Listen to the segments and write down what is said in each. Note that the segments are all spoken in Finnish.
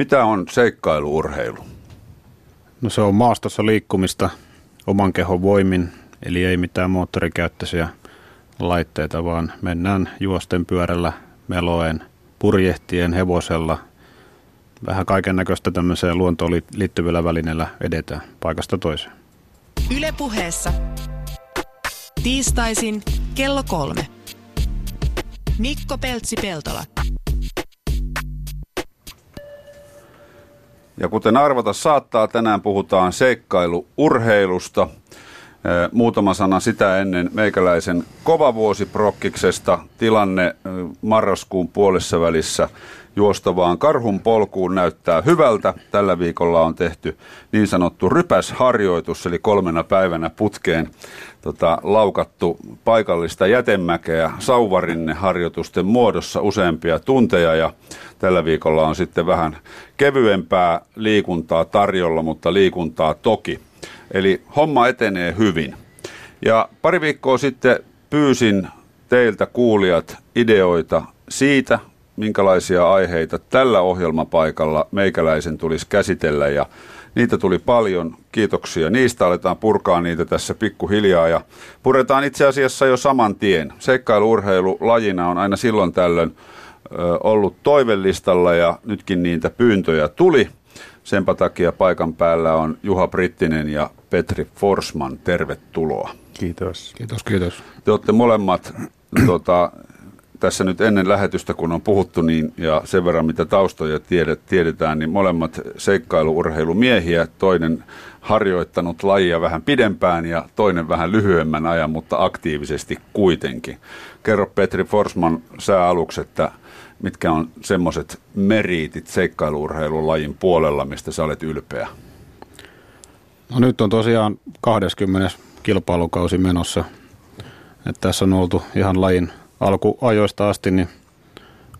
Mitä on seikkailuurheilu? No se on maastossa liikkumista oman kehon voimin, eli ei mitään moottorikäyttöisiä laitteita, vaan mennään juosten pyörällä, meloen, purjehtien, hevosella, vähän kaiken näköistä tämmöiseen luontoon liittyvillä välineillä edetään paikasta toiseen. Ylepuheessa tiistaisin kello kolme. Mikko Peltsi-Peltola. Ja kuten arvata saattaa, tänään puhutaan seikkailuurheilusta. Muutama sana sitä ennen meikäläisen kovavuosiprokkiksesta. Tilanne marraskuun puolessa välissä juostavaan karhun polkuun näyttää hyvältä. Tällä viikolla on tehty niin sanottu rypäsharjoitus, eli kolmena päivänä putkeen tota, laukattu paikallista jätemäkeä sauvarinne harjoitusten muodossa useampia tunteja ja tällä viikolla on sitten vähän kevyempää liikuntaa tarjolla, mutta liikuntaa toki. Eli homma etenee hyvin. Ja pari viikkoa sitten pyysin teiltä kuulijat ideoita siitä, minkälaisia aiheita tällä ohjelmapaikalla meikäläisen tulisi käsitellä ja niitä tuli paljon. Kiitoksia. Niistä aletaan purkaa niitä tässä pikkuhiljaa ja puretaan itse asiassa jo saman tien. Seikkailuurheilu lajina on aina silloin tällöin ollut toivellistalla ja nytkin niitä pyyntöjä tuli. Senpä takia paikan päällä on Juha Brittinen ja Petri Forsman. Tervetuloa. Kiitos. Kiitos, kiitos. Te olette molemmat tota, tässä nyt ennen lähetystä, kun on puhuttu niin, ja sen verran mitä taustoja tiedet, tiedetään, niin molemmat seikkailuurheilumiehiä, toinen harjoittanut lajia vähän pidempään ja toinen vähän lyhyemmän ajan, mutta aktiivisesti kuitenkin. Kerro Petri Forsman sää aluksi, että mitkä on semmoiset meriitit seikkailuurheilun lajin puolella, mistä sä olet ylpeä? No nyt on tosiaan 20. kilpailukausi menossa. Että tässä on oltu ihan lajin alkuajoista asti niin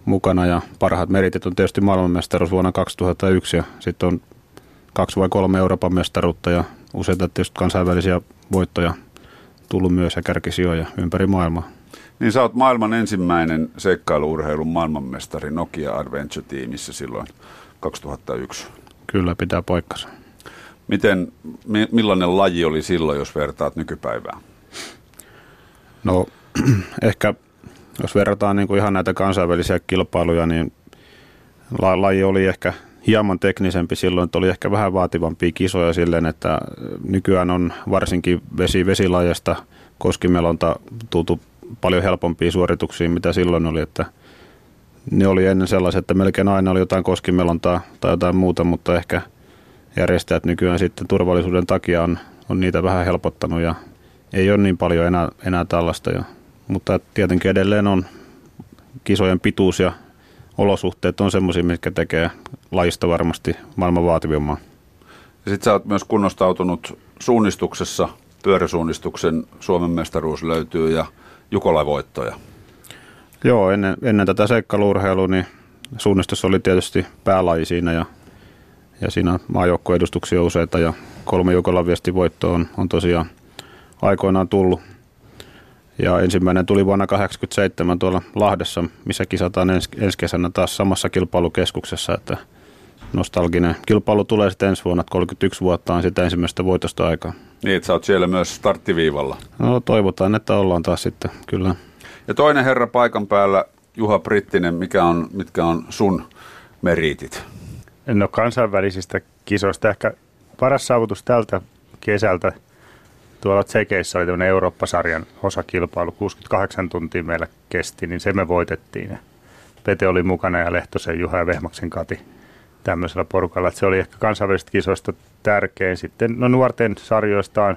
mukana ja parhaat meritit on tietysti maailmanmestaruus vuonna 2001 ja sitten on kaksi vai kolme Euroopan mestaruutta ja useita tietysti kansainvälisiä voittoja tullut myös ja kärkisijoja ympäri maailmaa. Niin sä oot maailman ensimmäinen seikkailuurheilun maailmanmestari Nokia Adventure-tiimissä silloin 2001. Kyllä, pitää paikkansa. Miten, millainen laji oli silloin, jos vertaat nykypäivään? No ehkä jos verrataan niin kuin ihan näitä kansainvälisiä kilpailuja, niin laji oli ehkä hieman teknisempi silloin, että oli ehkä vähän vaativampia kisoja silleen, että nykyään on varsinkin vesi vesilajasta koskimelonta tultu paljon helpompia suorituksia, mitä silloin oli, että ne oli ennen sellaiset, että melkein aina oli jotain koskimelontaa tai jotain muuta, mutta ehkä järjestäjät nykyään sitten turvallisuuden takia on, on niitä vähän helpottanut ja ei ole niin paljon enää, enää tällaista. Ja mutta tietenkin edelleen on kisojen pituus ja olosuhteet on semmoisia, mitkä tekee lajista varmasti maailman vaativimman. Ja sitten sä oot myös kunnostautunut suunnistuksessa, pyöräsuunnistuksen Suomen mestaruus löytyy ja Jukola-voittoja. Joo, ennen, ennen tätä seikkailuurheilua niin suunnistus oli tietysti päälaji siinä ja, ja siinä maajoukkoedustuksia useita ja kolme Jukolan viestivoittoa on, on tosiaan aikoinaan tullut. Ja ensimmäinen tuli vuonna 1987 tuolla Lahdessa, missä kisataan ens, ensi kesänä taas samassa kilpailukeskuksessa, että nostalginen kilpailu tulee sitten ensi vuonna, 31 vuotta on sitä ensimmäistä voitosta aikaa. Niin, että sä oot siellä myös starttiviivalla. No toivotaan, että ollaan taas sitten, kyllä. Ja toinen herra paikan päällä, Juha Brittinen, mikä on, mitkä on sun meriitit? No kansainvälisistä kisoista ehkä paras saavutus tältä kesältä – tuolla Tsekeissä oli tämmöinen Eurooppa-sarjan osakilpailu, 68 tuntia meillä kesti, niin se me voitettiin. Pete oli mukana ja Lehtosen Juha ja Vehmaksen Kati tämmöisellä porukalla. Että se oli ehkä kansainvälisistä kisoista tärkein. Sitten no nuorten sarjoista on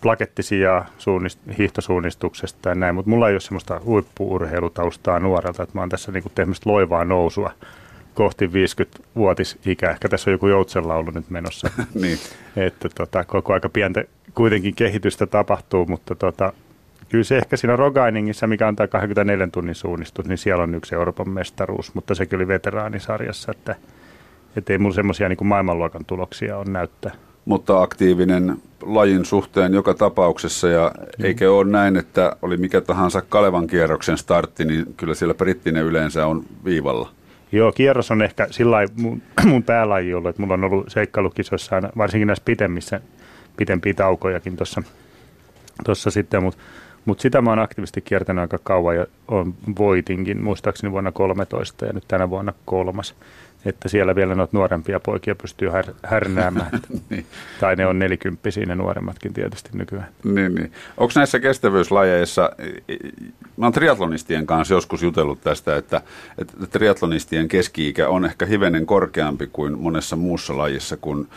plakettisia suunnist- hiihtosuunnistuksesta ja näin, mutta mulla ei ole semmoista huippuurheilutaustaa nuorelta, että mä oon tässä niinku tehnyt loivaa nousua kohti 50-vuotisikää. Ehkä tässä on joku joutsenlaulu nyt menossa. niin. Että tota, koko aika pientä kuitenkin kehitystä tapahtuu, mutta tota, kyllä se ehkä siinä Rogainingissa, mikä tämä 24 tunnin suunnistus, niin siellä on yksi Euroopan mestaruus, mutta sekin oli veteraanisarjassa, että et ei mulla semmoisia niin maailmanluokan tuloksia on näyttää. Mutta aktiivinen lajin suhteen joka tapauksessa ja mm. eikö ole näin, että oli mikä tahansa Kalevan kierroksen startti, niin kyllä siellä brittinen yleensä on viivalla. Joo, kierros on ehkä sillä mun, mun päälaji ollut, että mulla on ollut seikkailukisoissa aina, varsinkin näissä pitemmissä, pitempiä taukojakin tuossa tossa sitten, mutta mut sitä mä oon aktiivisesti kiertänyt aika kauan ja on voitinkin, muistaakseni vuonna 13 ja nyt tänä vuonna kolmas että siellä vielä noita nuorempia poikia pystyy här, härnäämään. niin. Tai ne on nelikymppisiä ne nuoremmatkin tietysti nykyään. Niin, niin. Onko näissä kestävyyslajeissa, mä oon triatlonistien kanssa joskus jutellut tästä, että, että triatlonistien keski-ikä on ehkä hivenen korkeampi kuin monessa muussa lajissa, kun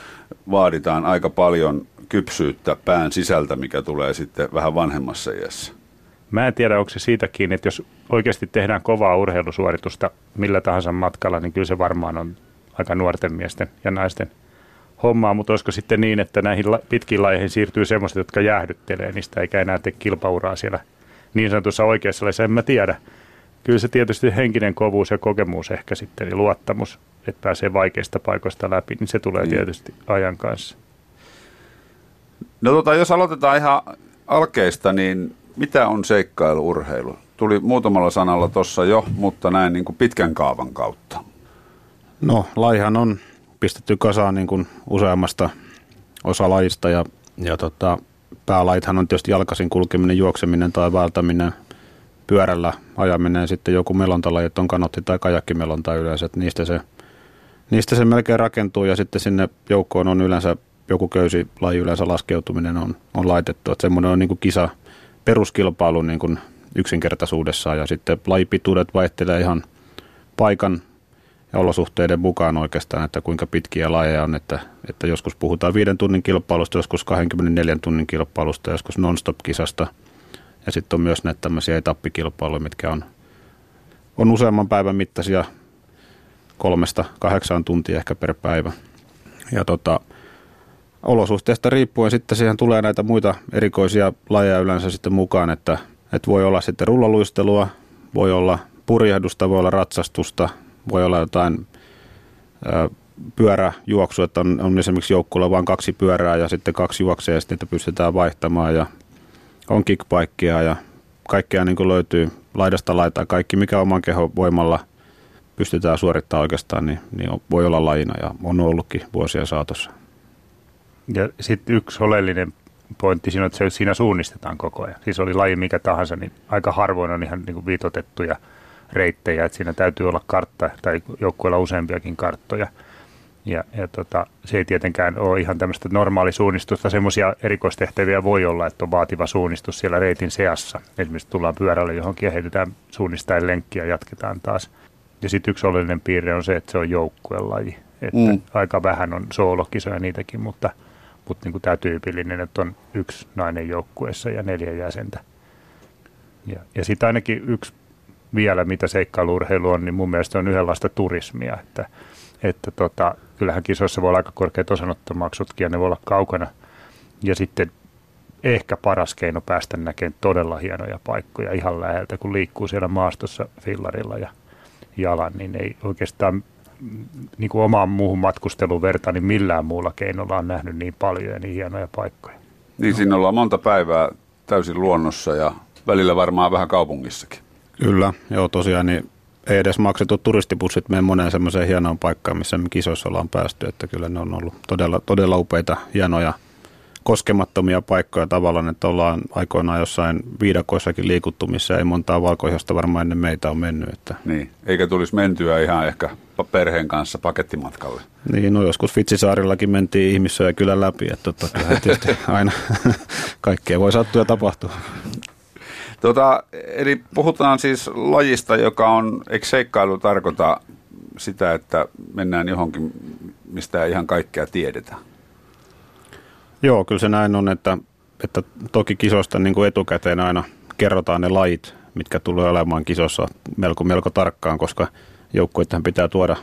vaaditaan aika paljon kypsyyttä pään sisältä, mikä tulee sitten vähän vanhemmassa iässä. Mä en tiedä, onko se siitä kiinni, että jos oikeasti tehdään kovaa urheilusuoritusta millä tahansa matkalla, niin kyllä se varmaan on aika nuorten miesten ja naisten hommaa, mutta olisiko sitten niin, että näihin pitkiin lajeihin siirtyy semmoiset, jotka jäähdyttelee niistä eikä enää tee kilpauraa siellä niin sanotussa oikeassa lajissa, en mä tiedä. Kyllä se tietysti henkinen kovuus ja kokemus ehkä sitten, ja luottamus, että pääsee vaikeista paikoista läpi, niin se tulee niin. tietysti ajan kanssa. No tota, jos aloitetaan ihan alkeista, niin mitä on seikkailuurheilu? Tuli muutamalla sanalla tuossa jo, mutta näin niin kuin pitkän kaavan kautta. No, laihan on pistetty kasaan niin kuin useammasta osalajista ja, ja tota, päälaithan on tietysti jalkaisin kulkeminen, juokseminen tai vältäminen, pyörällä ajaminen ja sitten joku melontalaji, on kanotti tai kajakkimelonta yleensä, että niistä se, niistä se melkein rakentuu ja sitten sinne joukkoon on yleensä joku köysi laji yleensä laskeutuminen on, on laitettu, että semmoinen on niin kuin kisa, peruskilpailu niin kuin yksinkertaisuudessaan ja sitten lajipituudet vaihtelee ihan paikan ja olosuhteiden mukaan oikeastaan, että kuinka pitkiä lajeja on, että, että joskus puhutaan viiden tunnin kilpailusta, joskus 24 tunnin kilpailusta, joskus non-stop-kisasta ja sitten on myös näitä tämmöisiä etappikilpailuja, mitkä on, on useamman päivän mittaisia kolmesta kahdeksaan tuntia ehkä per päivä. Ja tota, olosuhteista riippuen sitten siihen tulee näitä muita erikoisia lajeja yleensä sitten mukaan, että, että voi olla sitten rullaluistelua, voi olla purjehdusta, voi olla ratsastusta, voi olla jotain ää, pyöräjuoksua, että on, on esimerkiksi joukkueella vain kaksi pyörää ja sitten kaksi juoksee ja sitten niitä pystytään vaihtamaan ja on kickbikea ja kaikkea niin kuin löytyy laidasta laitaa. Kaikki, mikä oman kehon voimalla pystytään suorittamaan oikeastaan, niin, niin voi olla lajina ja on ollutkin vuosien saatossa. Ja sitten yksi oleellinen pointti siinä, että se, siinä suunnistetaan koko ajan. Siis oli laji mikä tahansa, niin aika harvoin on ihan niin kuin viitotettuja reittejä, että siinä täytyy olla kartta tai joukkueella useampiakin karttoja. Ja, ja tota, se ei tietenkään ole ihan tämmöistä normaalisuunnistusta. Semmoisia erikoistehtäviä voi olla, että on vaativa suunnistus siellä reitin seassa. Esimerkiksi tullaan pyörälle johonkin ja heitetään suunnistajan lenkkiä ja jatketaan taas. Ja sitten yksi oleellinen piirre on se, että se on joukkuelaji. Että mm. aika vähän on soolokisoja niitäkin, mutta – mutta niin kuin tämä tyypillinen, että on yksi nainen joukkueessa ja neljä jäsentä. Ja, ja sitten ainakin yksi vielä, mitä seikkailurheilu on, niin mun mielestä on yhdenlaista turismia, että, että tota, kyllähän kisoissa voi olla aika korkeat osanottomaksutkin ja ne voi olla kaukana. Ja sitten ehkä paras keino päästä näkemään todella hienoja paikkoja ihan läheltä, kun liikkuu siellä maastossa fillarilla ja jalan, niin ei oikeastaan niin kuin omaan muuhun matkusteluun vertaan, niin millään muulla keinolla on nähnyt niin paljon ja niin hienoja paikkoja. Niin, siinä ollaan monta päivää täysin luonnossa ja välillä varmaan vähän kaupungissakin. Kyllä, joo tosiaan, niin ei edes maksettu turistibussit mene moneen semmoiseen hienoon paikkaan, missä me kisoissa ollaan päästy, että kyllä ne on ollut todella, todella upeita, hienoja koskemattomia paikkoja tavallaan, että ollaan aikoinaan jossain viidakoissakin liikuttu, missä ei montaa valkoihosta varmaan ennen meitä on mennyt. Että. Niin, eikä tulisi mentyä ihan ehkä perheen kanssa pakettimatkalle. Niin, no joskus Fitsisaarillakin mentiin ihmissoja kyllä läpi, että totta tietysti aina kaikkea voi sattua ja tapahtua. Tota, eli puhutaan siis lajista, joka on, eikö seikkailu tarkoita sitä, että mennään johonkin, mistä ei ihan kaikkea tiedetä? Joo, kyllä se näin on, että, että toki kisosta niin kuin etukäteen aina kerrotaan ne lajit, mitkä tulee olemaan kisossa melko, melko tarkkaan, koska joukkueethan pitää tuoda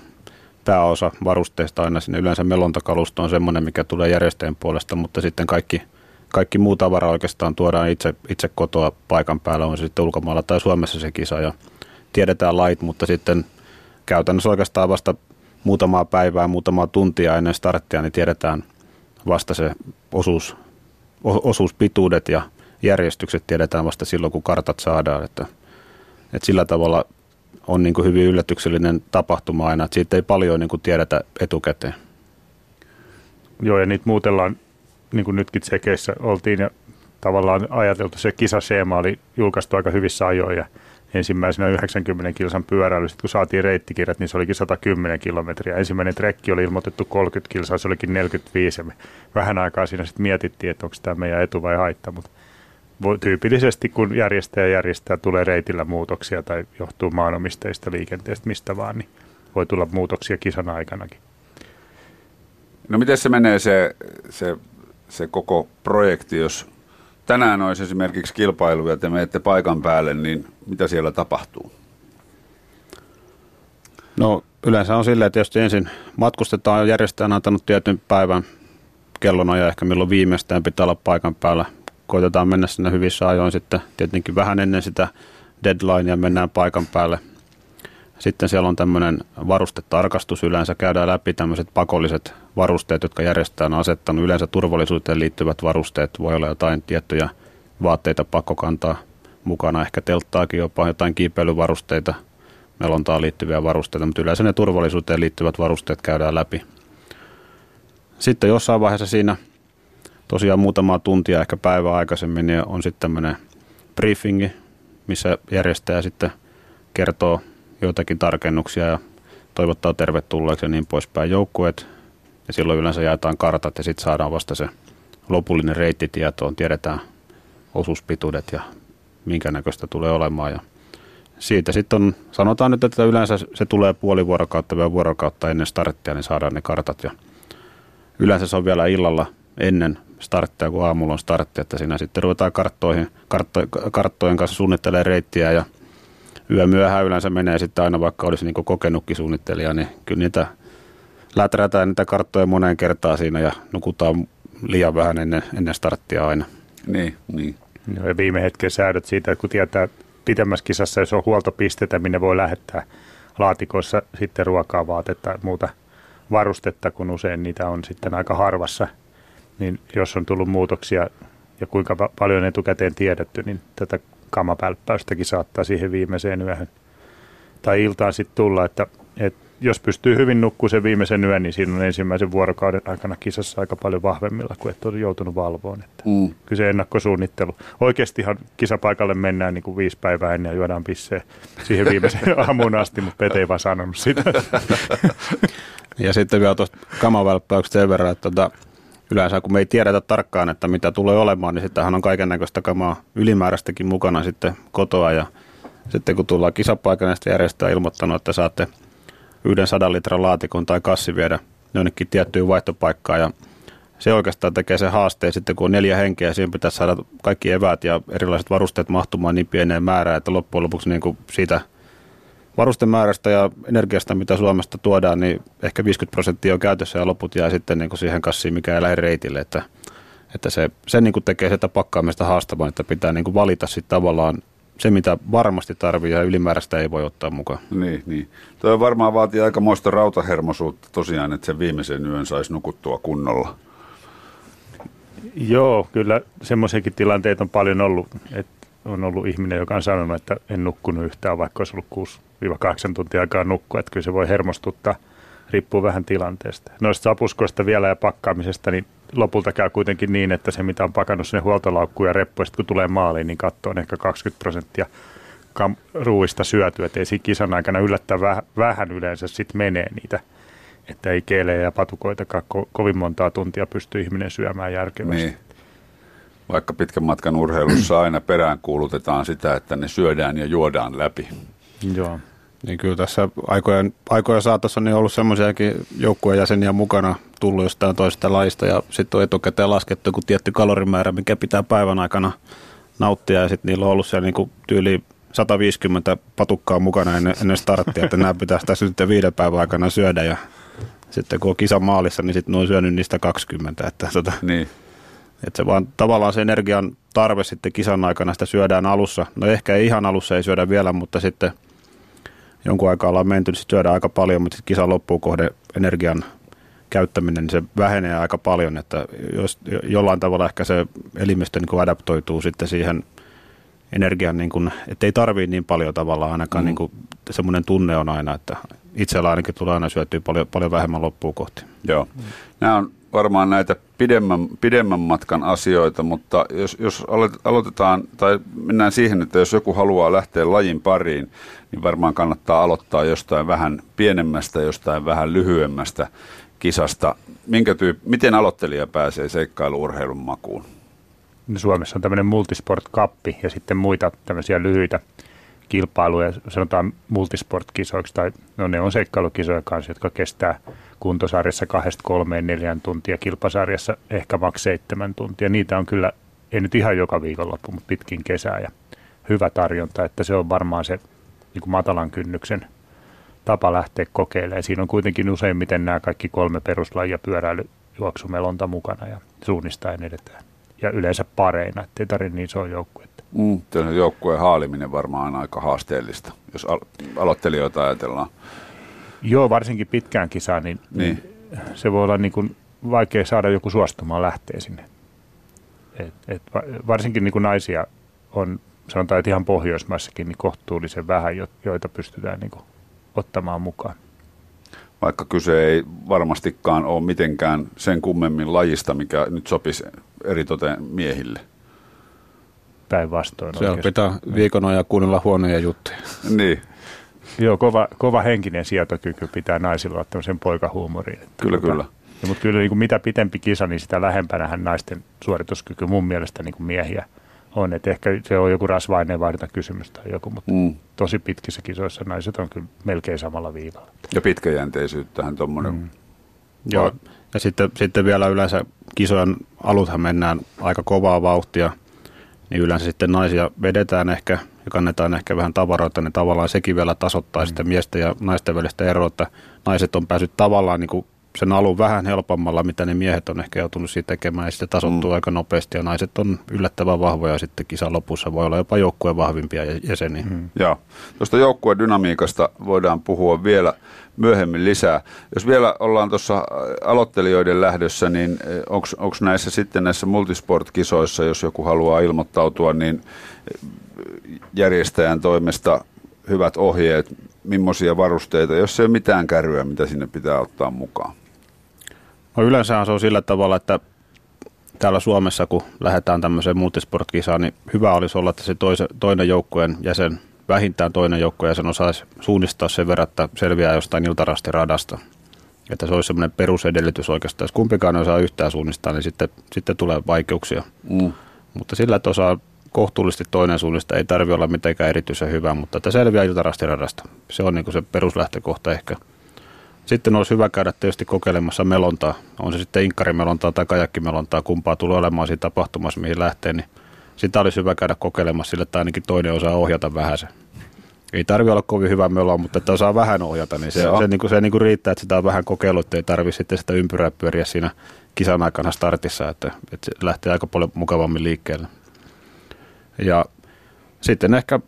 pääosa varusteista aina sinne. Yleensä melontakalusto on semmoinen, mikä tulee järjestäjän puolesta, mutta sitten kaikki, kaikki muu tavara oikeastaan tuodaan itse, itse kotoa paikan päällä, on se sitten ulkomailla tai Suomessa se kisa ja tiedetään lait, mutta sitten käytännössä oikeastaan vasta muutamaa päivää, muutamaa tuntia ennen starttia, niin tiedetään vasta se osuus, osuuspituudet ja järjestykset tiedetään vasta silloin, kun kartat saadaan, että, että sillä tavalla on niin kuin hyvin yllätyksellinen tapahtuma aina, että siitä ei paljon niin kuin tiedetä etukäteen. Joo, ja niitä muutellaan, niin kuin nytkin Tsekeissä oltiin, ja tavallaan ajateltu se kisaseema oli julkaistu aika hyvissä ajoin, ja ensimmäisenä 90 kilsan pyöräily. Sitten kun saatiin reittikirjat, niin se olikin 110 kilometriä. Ensimmäinen trekki oli ilmoitettu 30 kilsaa, se olikin 45. Ja me vähän aikaa siinä sitten mietittiin, että onko tämä meidän etu vai haitta. Mutta tyypillisesti kun järjestäjä järjestää, tulee reitillä muutoksia tai johtuu maanomisteista liikenteestä, mistä vaan, niin voi tulla muutoksia kisan aikanakin. No miten se menee se, se, se koko projekti, jos tänään olisi esimerkiksi kilpailu ja te menette paikan päälle, niin mitä siellä tapahtuu? No yleensä on silleen, että tietysti ensin matkustetaan, järjestäjä on antanut tietyn päivän kellona ja ehkä milloin viimeistään pitää olla paikan päällä. Koitetaan mennä sinne hyvissä ajoin sitten tietenkin vähän ennen sitä deadlinea mennään paikan päälle. Sitten siellä on tämmöinen varustetarkastus yleensä, käydään läpi tämmöiset pakolliset varusteet, jotka järjestetään on asettanut. Yleensä turvallisuuteen liittyvät varusteet, voi olla jotain tiettyjä vaatteita pakko kantaa mukana, ehkä telttaakin jopa, jotain kiipeilyvarusteita, melontaan liittyviä varusteita, mutta yleensä ne turvallisuuteen liittyvät varusteet käydään läpi. Sitten jossain vaiheessa siinä tosiaan muutamaa tuntia, ehkä päivää aikaisemmin, niin on sitten tämmöinen briefingi, missä järjestäjä sitten kertoo joitakin tarkennuksia ja toivottaa tervetulleeksi ja niin poispäin joukkueet. Ja silloin yleensä jaetaan kartat ja sitten saadaan vasta se lopullinen reittitietoon. Tiedetään osuuspituudet ja minkä näköistä tulee olemaan. Ja siitä sitten on, sanotaan nyt, että yleensä se tulee puoli vuorokautta vai vuorokautta ennen starttia, niin saadaan ne kartat. Ja yleensä se on vielä illalla ennen starttia, kun aamulla on startti, että siinä sitten ruvetaan karttoihin, kartto, karttojen kanssa suunnittelemaan reittiä ja yö myöhään yleensä menee sitten aina, vaikka olisi niin kokenutkin suunnittelija, niin kyllä niitä läträtään niitä karttoja moneen kertaan siinä ja nukutaan liian vähän ennen, ennen starttia aina. Niin, niin. Ja viime hetken säädöt siitä, että kun tietää pitemmässä kisassa, jos on huoltopisteitä, minne voi lähettää laatikoissa sitten ruokaa, vaatetta ja muuta varustetta, kun usein niitä on sitten aika harvassa, niin jos on tullut muutoksia ja kuinka paljon etukäteen tiedetty, niin tätä kamapälppäystäkin saattaa siihen viimeiseen yöhön tai iltaan sitten tulla, että, että jos pystyy hyvin nukkuu sen viimeisen yön, niin siinä on ensimmäisen vuorokauden aikana kisassa aika paljon vahvemmilla kuin että on joutunut valvoon. Että mm. Kyllä se ennakkosuunnittelu. Oikeastihan kisapaikalle mennään niin kuin viisi päivää ennen ja juodaan pisseen siihen viimeiseen aamuun asti, mutta Pete ei vaan sanonut sitä. ja sitten vielä tuosta kamavälppäyksestä sen verran, että tota, yleensä kun me ei tiedetä tarkkaan, että mitä tulee olemaan, niin sittenhän on kaiken näköistä kamaa ylimääräistäkin mukana sitten kotoa. Ja sitten kun tullaan kisapaikalle, niin järjestää ilmoittanut, että saatte – yhden sadan litran laatikon tai kassi viedä jonnekin tiettyyn vaihtopaikkaan. Ja se oikeastaan tekee sen haasteen sitten, kun on neljä henkeä, siinä pitäisi saada kaikki eväät ja erilaiset varusteet mahtumaan niin pieneen määrään, että loppujen lopuksi niin kuin siitä varustemäärästä ja energiasta, mitä Suomesta tuodaan, niin ehkä 50 prosenttia on käytössä ja loput jää sitten niin kuin siihen kassiin, mikä ei lähde reitille. Että, että se, se niin kuin tekee sitä pakkaamista haastavaa, että pitää niin kuin valita sitten tavallaan se, mitä varmasti tarvii ja ylimääräistä ei voi ottaa mukaan. Niin, niin. Tuo varmaan vaatii aika muista rautahermosuutta tosiaan, että sen viimeisen yön saisi nukuttua kunnolla. Joo, kyllä semmoisiakin tilanteita on paljon ollut. Että on ollut ihminen, joka on sanonut, että en nukkunut yhtään, vaikka olisi ollut 6-8 tuntia aikaa nukkua. Että kyllä se voi hermostuttaa, riippuu vähän tilanteesta. Noista sapuskoista vielä ja pakkaamisesta, niin lopulta käy kuitenkin niin, että se mitä on pakannut sinne huoltolaukkuun ja reppuun, kun tulee maaliin, niin katto on ehkä 20 prosenttia kam- ruuista syöty, että ei siinä kisan aikana yllättää väh- vähän yleensä sitten menee niitä, että ei keelejä ja patukoitakaan ko- kovin montaa tuntia pystyy ihminen syömään järkevästi. Niin. Vaikka pitkän matkan urheilussa aina perään kuulutetaan sitä, että ne syödään ja juodaan läpi. Joo. Niin kyllä tässä aikojen, aikojen saatossa niin on ollut semmoisiakin joukkueen jäseniä mukana tullut jostain toisesta laista ja sitten on etukäteen laskettu joku tietty kalorimäärä, mikä pitää päivän aikana nauttia ja sitten niillä on ollut siellä niin tyyli 150 patukkaa mukana ennen, ennen starttia, että nämä pitäisi tässä sitten viiden päivän aikana syödä ja sitten kun on kisa maalissa, niin sitten ne on syönyt niistä 20. Että, tota, niin. Että se vaan tavallaan se energian tarve sitten kisan aikana sitä syödään alussa. No ehkä ei ihan alussa ei syödä vielä, mutta sitten – jonkun aikaa ollaan menty, niin syödään aika paljon, mutta sitten kisan loppuun kohde energian käyttäminen, niin se vähenee aika paljon, että jos jollain tavalla ehkä se elimistö niin adaptoituu sitten siihen energian, niin kuin, että ei tarvii niin paljon tavallaan ainakaan, mm. niin kuin, semmoinen tunne on aina, että itsellä ainakin tulee aina syötyä paljon, paljon vähemmän loppuun kohti. Joo. Nämä on varmaan näitä pidemmän, pidemmän matkan asioita, mutta jos, jos aloitetaan tai mennään siihen, että jos joku haluaa lähteä lajin pariin, niin varmaan kannattaa aloittaa jostain vähän pienemmästä, jostain vähän lyhyemmästä kisasta. Minkä tyyp, miten aloittelija pääsee seikkailuurheilun makuun? Suomessa on tämmöinen multisport-kappi ja sitten muita tämmöisiä lyhyitä kilpailuja, sanotaan multisport-kisoiksi, tai no ne on seikkailukisoja kanssa, jotka kestää kuntosarjassa kahdesta kolmeen neljän tuntia, kilpasarjassa ehkä maks seitsemän tuntia. Niitä on kyllä, ei nyt ihan joka viikonloppu, mutta pitkin kesää ja hyvä tarjonta, että se on varmaan se niin kuin matalan kynnyksen tapa lähteä kokeilemaan. Siinä on kuitenkin useimmiten nämä kaikki kolme peruslajia pyöräily, juoksumelonta mukana ja suunnistaen edetään. Ja yleensä pareina, ettei tarvitse niin isoa joukkuetta. Mm, joukkueen haaliminen varmaan on aika haasteellista, jos al- aloittelijoita ajatellaan. Joo, varsinkin pitkään kisaan, niin, niin. se voi olla niin kuin vaikea saada joku suostumaan lähteä sinne. Et, et varsinkin niin kuin naisia on, sanotaan, että ihan Pohjoismaissakin niin kohtuullisen vähän, joita pystytään niin kuin ottamaan mukaan. Vaikka kyse ei varmastikaan ole mitenkään sen kummemmin lajista, mikä nyt sopisi eritoten miehille. Päinvastoin. Siellä pitää viikon ajan kuunnella huonoja juttuja. niin. Joo, kova, kova henkinen sietokyky pitää naisilla olla tämmöisen poikahuumoriin. Että kyllä, tuota, kyllä. Ja, mutta kyllä niin kuin mitä pitempi kisa, niin sitä lähempänähän naisten suorituskyky mun mielestä niin kuin miehiä on. Että ehkä se on joku rasvainen vaadita kysymys tai joku, mutta mm. tosi pitkissä kisoissa naiset on kyllä melkein samalla viivalla. Ja pitkäjänteisyyttähän tuommoinen. Mm. Joo, ja sitten, sitten vielä yleensä kisojen aluthan mennään aika kovaa vauhtia, niin yleensä sitten naisia vedetään ehkä ja kannetaan ehkä vähän tavaroita, niin tavallaan sekin vielä tasoittaa mm. sitten miesten ja naisten välistä eroa, että naiset on päässyt tavallaan niin kuin sen alun vähän helpommalla, mitä ne miehet on ehkä joutunut siitä tekemään, ja sitten tasottuu mm. aika nopeasti, ja naiset on yllättävän vahvoja sitten kisan lopussa, voi olla jopa joukkueen vahvimpia jäseniä. Mm. Joo, tuosta joukkueen dynamiikasta voidaan puhua vielä myöhemmin lisää. Jos vielä ollaan tuossa aloittelijoiden lähdössä, niin eh, onko näissä sitten näissä multisport-kisoissa, jos joku haluaa ilmoittautua, niin eh, järjestäjän toimesta hyvät ohjeet, millaisia varusteita, jos ei ole mitään kärryä, mitä sinne pitää ottaa mukaan? No yleensä se on sillä tavalla, että täällä Suomessa, kun lähdetään tämmöiseen multisport-kisaan, niin hyvä olisi olla, että se toise, toinen joukkueen jäsen, vähintään toinen joukkueen jäsen osaisi suunnistaa sen verran, että selviää jostain iltarasti-radasta. Että se olisi semmoinen perusedellytys oikeastaan. Jos kumpikaan osaa yhtään suunnistaa, niin sitten, sitten tulee vaikeuksia. Mm. Mutta sillä, että osaa kohtuullisesti toinen suunnista, ei tarvitse olla mitenkään erityisen hyvä, mutta että selviää iltarasti-radasta. Se on niin kuin se peruslähtökohta ehkä – sitten olisi hyvä käydä tietysti kokeilemassa melontaa. On se sitten inkkarimelontaa tai kajakkimelontaa, kumpaa tulee olemaan siinä tapahtumassa, mihin lähtee, niin sitä olisi hyvä käydä kokeilemassa sille, että ainakin toinen osaa ohjata vähän se. Ei tarvi olla kovin hyvä meloa, mutta että osaa vähän ohjata, niin se, se, se, niin kuin, se niin kuin riittää, että sitä on vähän kokeillut, että ei tarvitse sitten sitä ympyrää pyöriä siinä kisan aikana startissa, että, että se lähtee aika paljon mukavammin liikkeelle. Ja sitten ehkä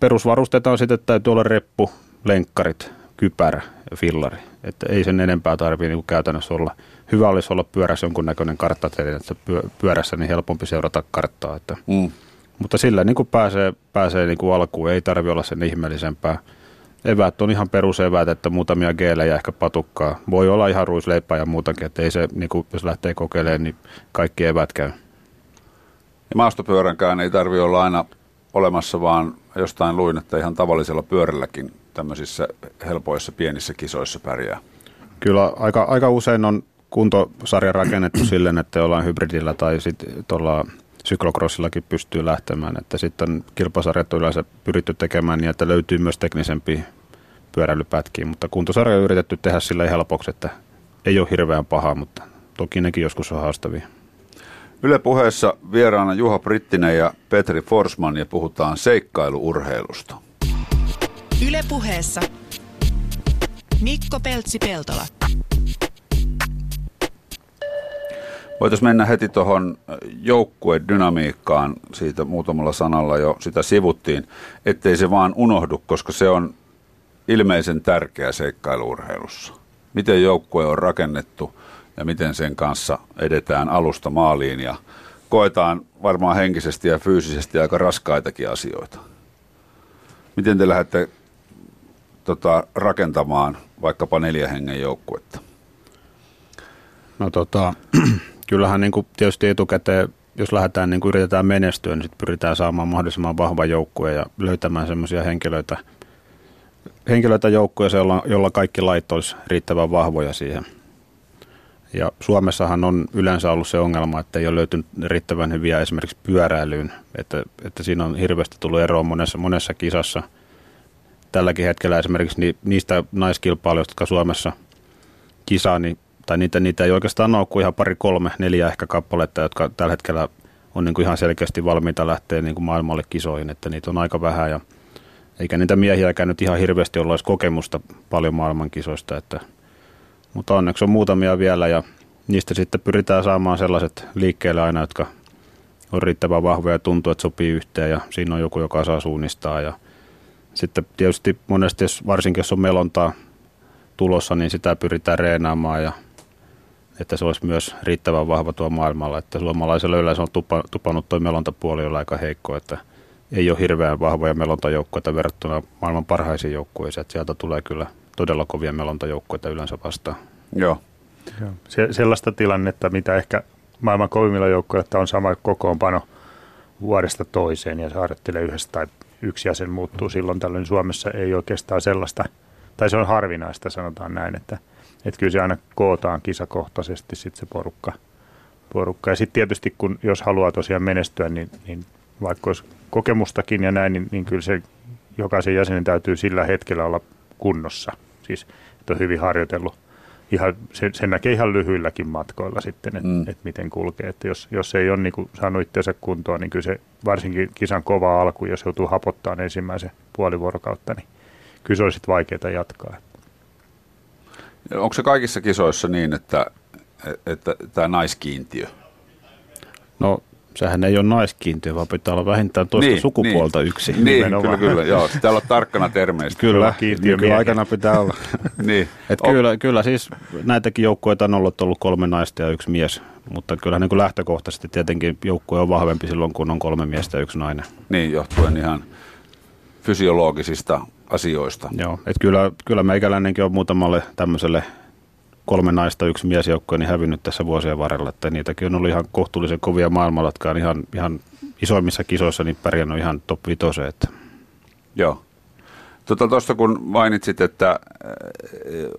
perusvarusteita on sitten, että täytyy olla reppu, lenkkarit, kypärä ja fillari. Että ei sen enempää tarvitse niin käytännössä olla. Hyvä olisi olla pyörässä jonkunnäköinen kartta, että pyörässä niin helpompi seurata karttaa. Että. Mm. Mutta sillä niin kuin pääsee, pääsee niin kuin alkuun, ei tarvi olla sen ihmeellisempää. Eväät on ihan peruseväät, että muutamia geelejä ehkä patukkaa. Voi olla ihan ruisleipää ja muutakin, että ei se, niin kuin, jos lähtee kokeilemaan, niin kaikki evät käy. Ja maastopyöränkään ei tarvi olla aina olemassa, vaan jostain luin, että ihan tavallisella pyörälläkin tämmöisissä helpoissa pienissä kisoissa pärjää? Kyllä aika, aika usein on kuntosarja rakennettu silleen, että ollaan hybridillä tai sitten tuolla syklokrossillakin pystyy lähtemään. Että sitten kilpasarjat on yleensä pyritty tekemään niin, että löytyy myös teknisempiä pyöräilypätkiä, mutta kuntosarja on yritetty tehdä sillä helpoksi, että ei ole hirveän paha, mutta toki nekin joskus on haastavia. Yle puheessa vieraana Juha Brittinen ja Petri Forsman ja puhutaan seikkailuurheilusta. Ylepuheessa Mikko Peltsi-Peltola. Voitaisiin mennä heti tuohon joukkuedynamiikkaan, siitä muutamalla sanalla jo sitä sivuttiin, ettei se vaan unohdu, koska se on ilmeisen tärkeä seikkailuurheilussa. Miten joukkue on rakennettu ja miten sen kanssa edetään alusta maaliin ja koetaan varmaan henkisesti ja fyysisesti aika raskaitakin asioita. Miten te lähdette tota, rakentamaan vaikkapa neljä hengen joukkuetta? No tota, kyllähän niin kuin tietysti etukäteen, jos lähdetään niin kuin yritetään menestyä, niin sit pyritään saamaan mahdollisimman vahva joukkue ja löytämään semmoisia henkilöitä, henkilöitä joukkoja, jolla, jolla kaikki lait olisi riittävän vahvoja siihen. Ja Suomessahan on yleensä ollut se ongelma, että ei ole löytynyt riittävän hyviä esimerkiksi pyöräilyyn, että, että siinä on hirveästi tullut eroa monessa, monessa kisassa. Tälläkin hetkellä esimerkiksi niistä naiskilpailijoista, jotka Suomessa kisaa, niin tai niitä, niitä ei oikeastaan ole kuin ihan pari, kolme, neljä ehkä kappaletta, jotka tällä hetkellä on niin kuin ihan selkeästi valmiita lähteä niin kuin maailmalle kisoihin, että niitä on aika vähän ja eikä niitä miehiäkään nyt ihan hirveästi olla edes kokemusta paljon maailmankisoista, että, mutta onneksi on muutamia vielä ja niistä sitten pyritään saamaan sellaiset liikkeelle aina, jotka on riittävän vahvoja ja tuntuu, että sopii yhteen ja siinä on joku, joka saa suunnistaa ja sitten tietysti monesti, jos, varsinkin jos on melontaa tulossa, niin sitä pyritään reenaamaan ja että se olisi myös riittävän vahva tuo maailmalla. Että suomalaisella yleensä on tupa, tupannut tuo melontapuoli olla aika heikko, että ei ole hirveän vahvoja melontajoukkoita verrattuna maailman parhaisiin joukkueisiin. Että sieltä tulee kyllä todella kovia melontajoukkoita yleensä vastaan. Joo. Joo. Se, sellaista tilannetta, mitä ehkä maailman kovimmilla joukkueilla on sama kokoonpano vuodesta toiseen ja se harjoittelee yhdessä tai yksi jäsen muuttuu silloin tällöin. Suomessa ei oikeastaan sellaista, tai se on harvinaista sanotaan näin, että – että kyllä se aina kootaan kisakohtaisesti sitten se porukka. porukka. Ja sitten tietysti, kun jos haluaa tosiaan menestyä, niin, niin vaikka olisi kokemustakin ja näin, niin, niin kyllä se jokaisen jäsenen täytyy sillä hetkellä olla kunnossa. Siis, että on hyvin harjoitellut. Ihan, sen, sen näkee ihan lyhyilläkin matkoilla sitten, että mm. et miten kulkee. Että jos, jos ei ole niin kuin, saanut itseänsä kuntoon, niin kyllä se varsinkin kisan kova alku, jos joutuu hapottaa ensimmäisen puoli vuorokautta, niin kyllä se olisi vaikeaa jatkaa. Onko se kaikissa kisoissa niin, että, että tämä naiskiintiö? No sehän ei ole naiskiintiö, vaan pitää olla vähintään toista niin, sukupuolta niin, yksi. Niin, kyllä, kyllä, joo. Täällä on tarkkana termeistä. Kyllä, kiintiö kyllä aikana pitää olla. niin. Et on. kyllä, kyllä siis näitäkin joukkueita on ollut, ollut kolme naista ja yksi mies, mutta kyllä niin kuin lähtökohtaisesti tietenkin joukkue on vahvempi silloin, kun on kolme miestä ja yksi nainen. Niin, johtuen ihan fysiologisista asioista. Joo, että kyllä, kyllä meikäläinenkin on muutamalle tämmöiselle kolme naista, yksi miesjoukko, niin hävinnyt tässä vuosien varrella, että niitäkin on ollut ihan kohtuullisen kovia maailmalla, jotka on ihan, ihan isoimmissa kisoissa niin pärjännyt ihan top 5. Että. Joo. Tuosta tota, kun mainitsit, että äh,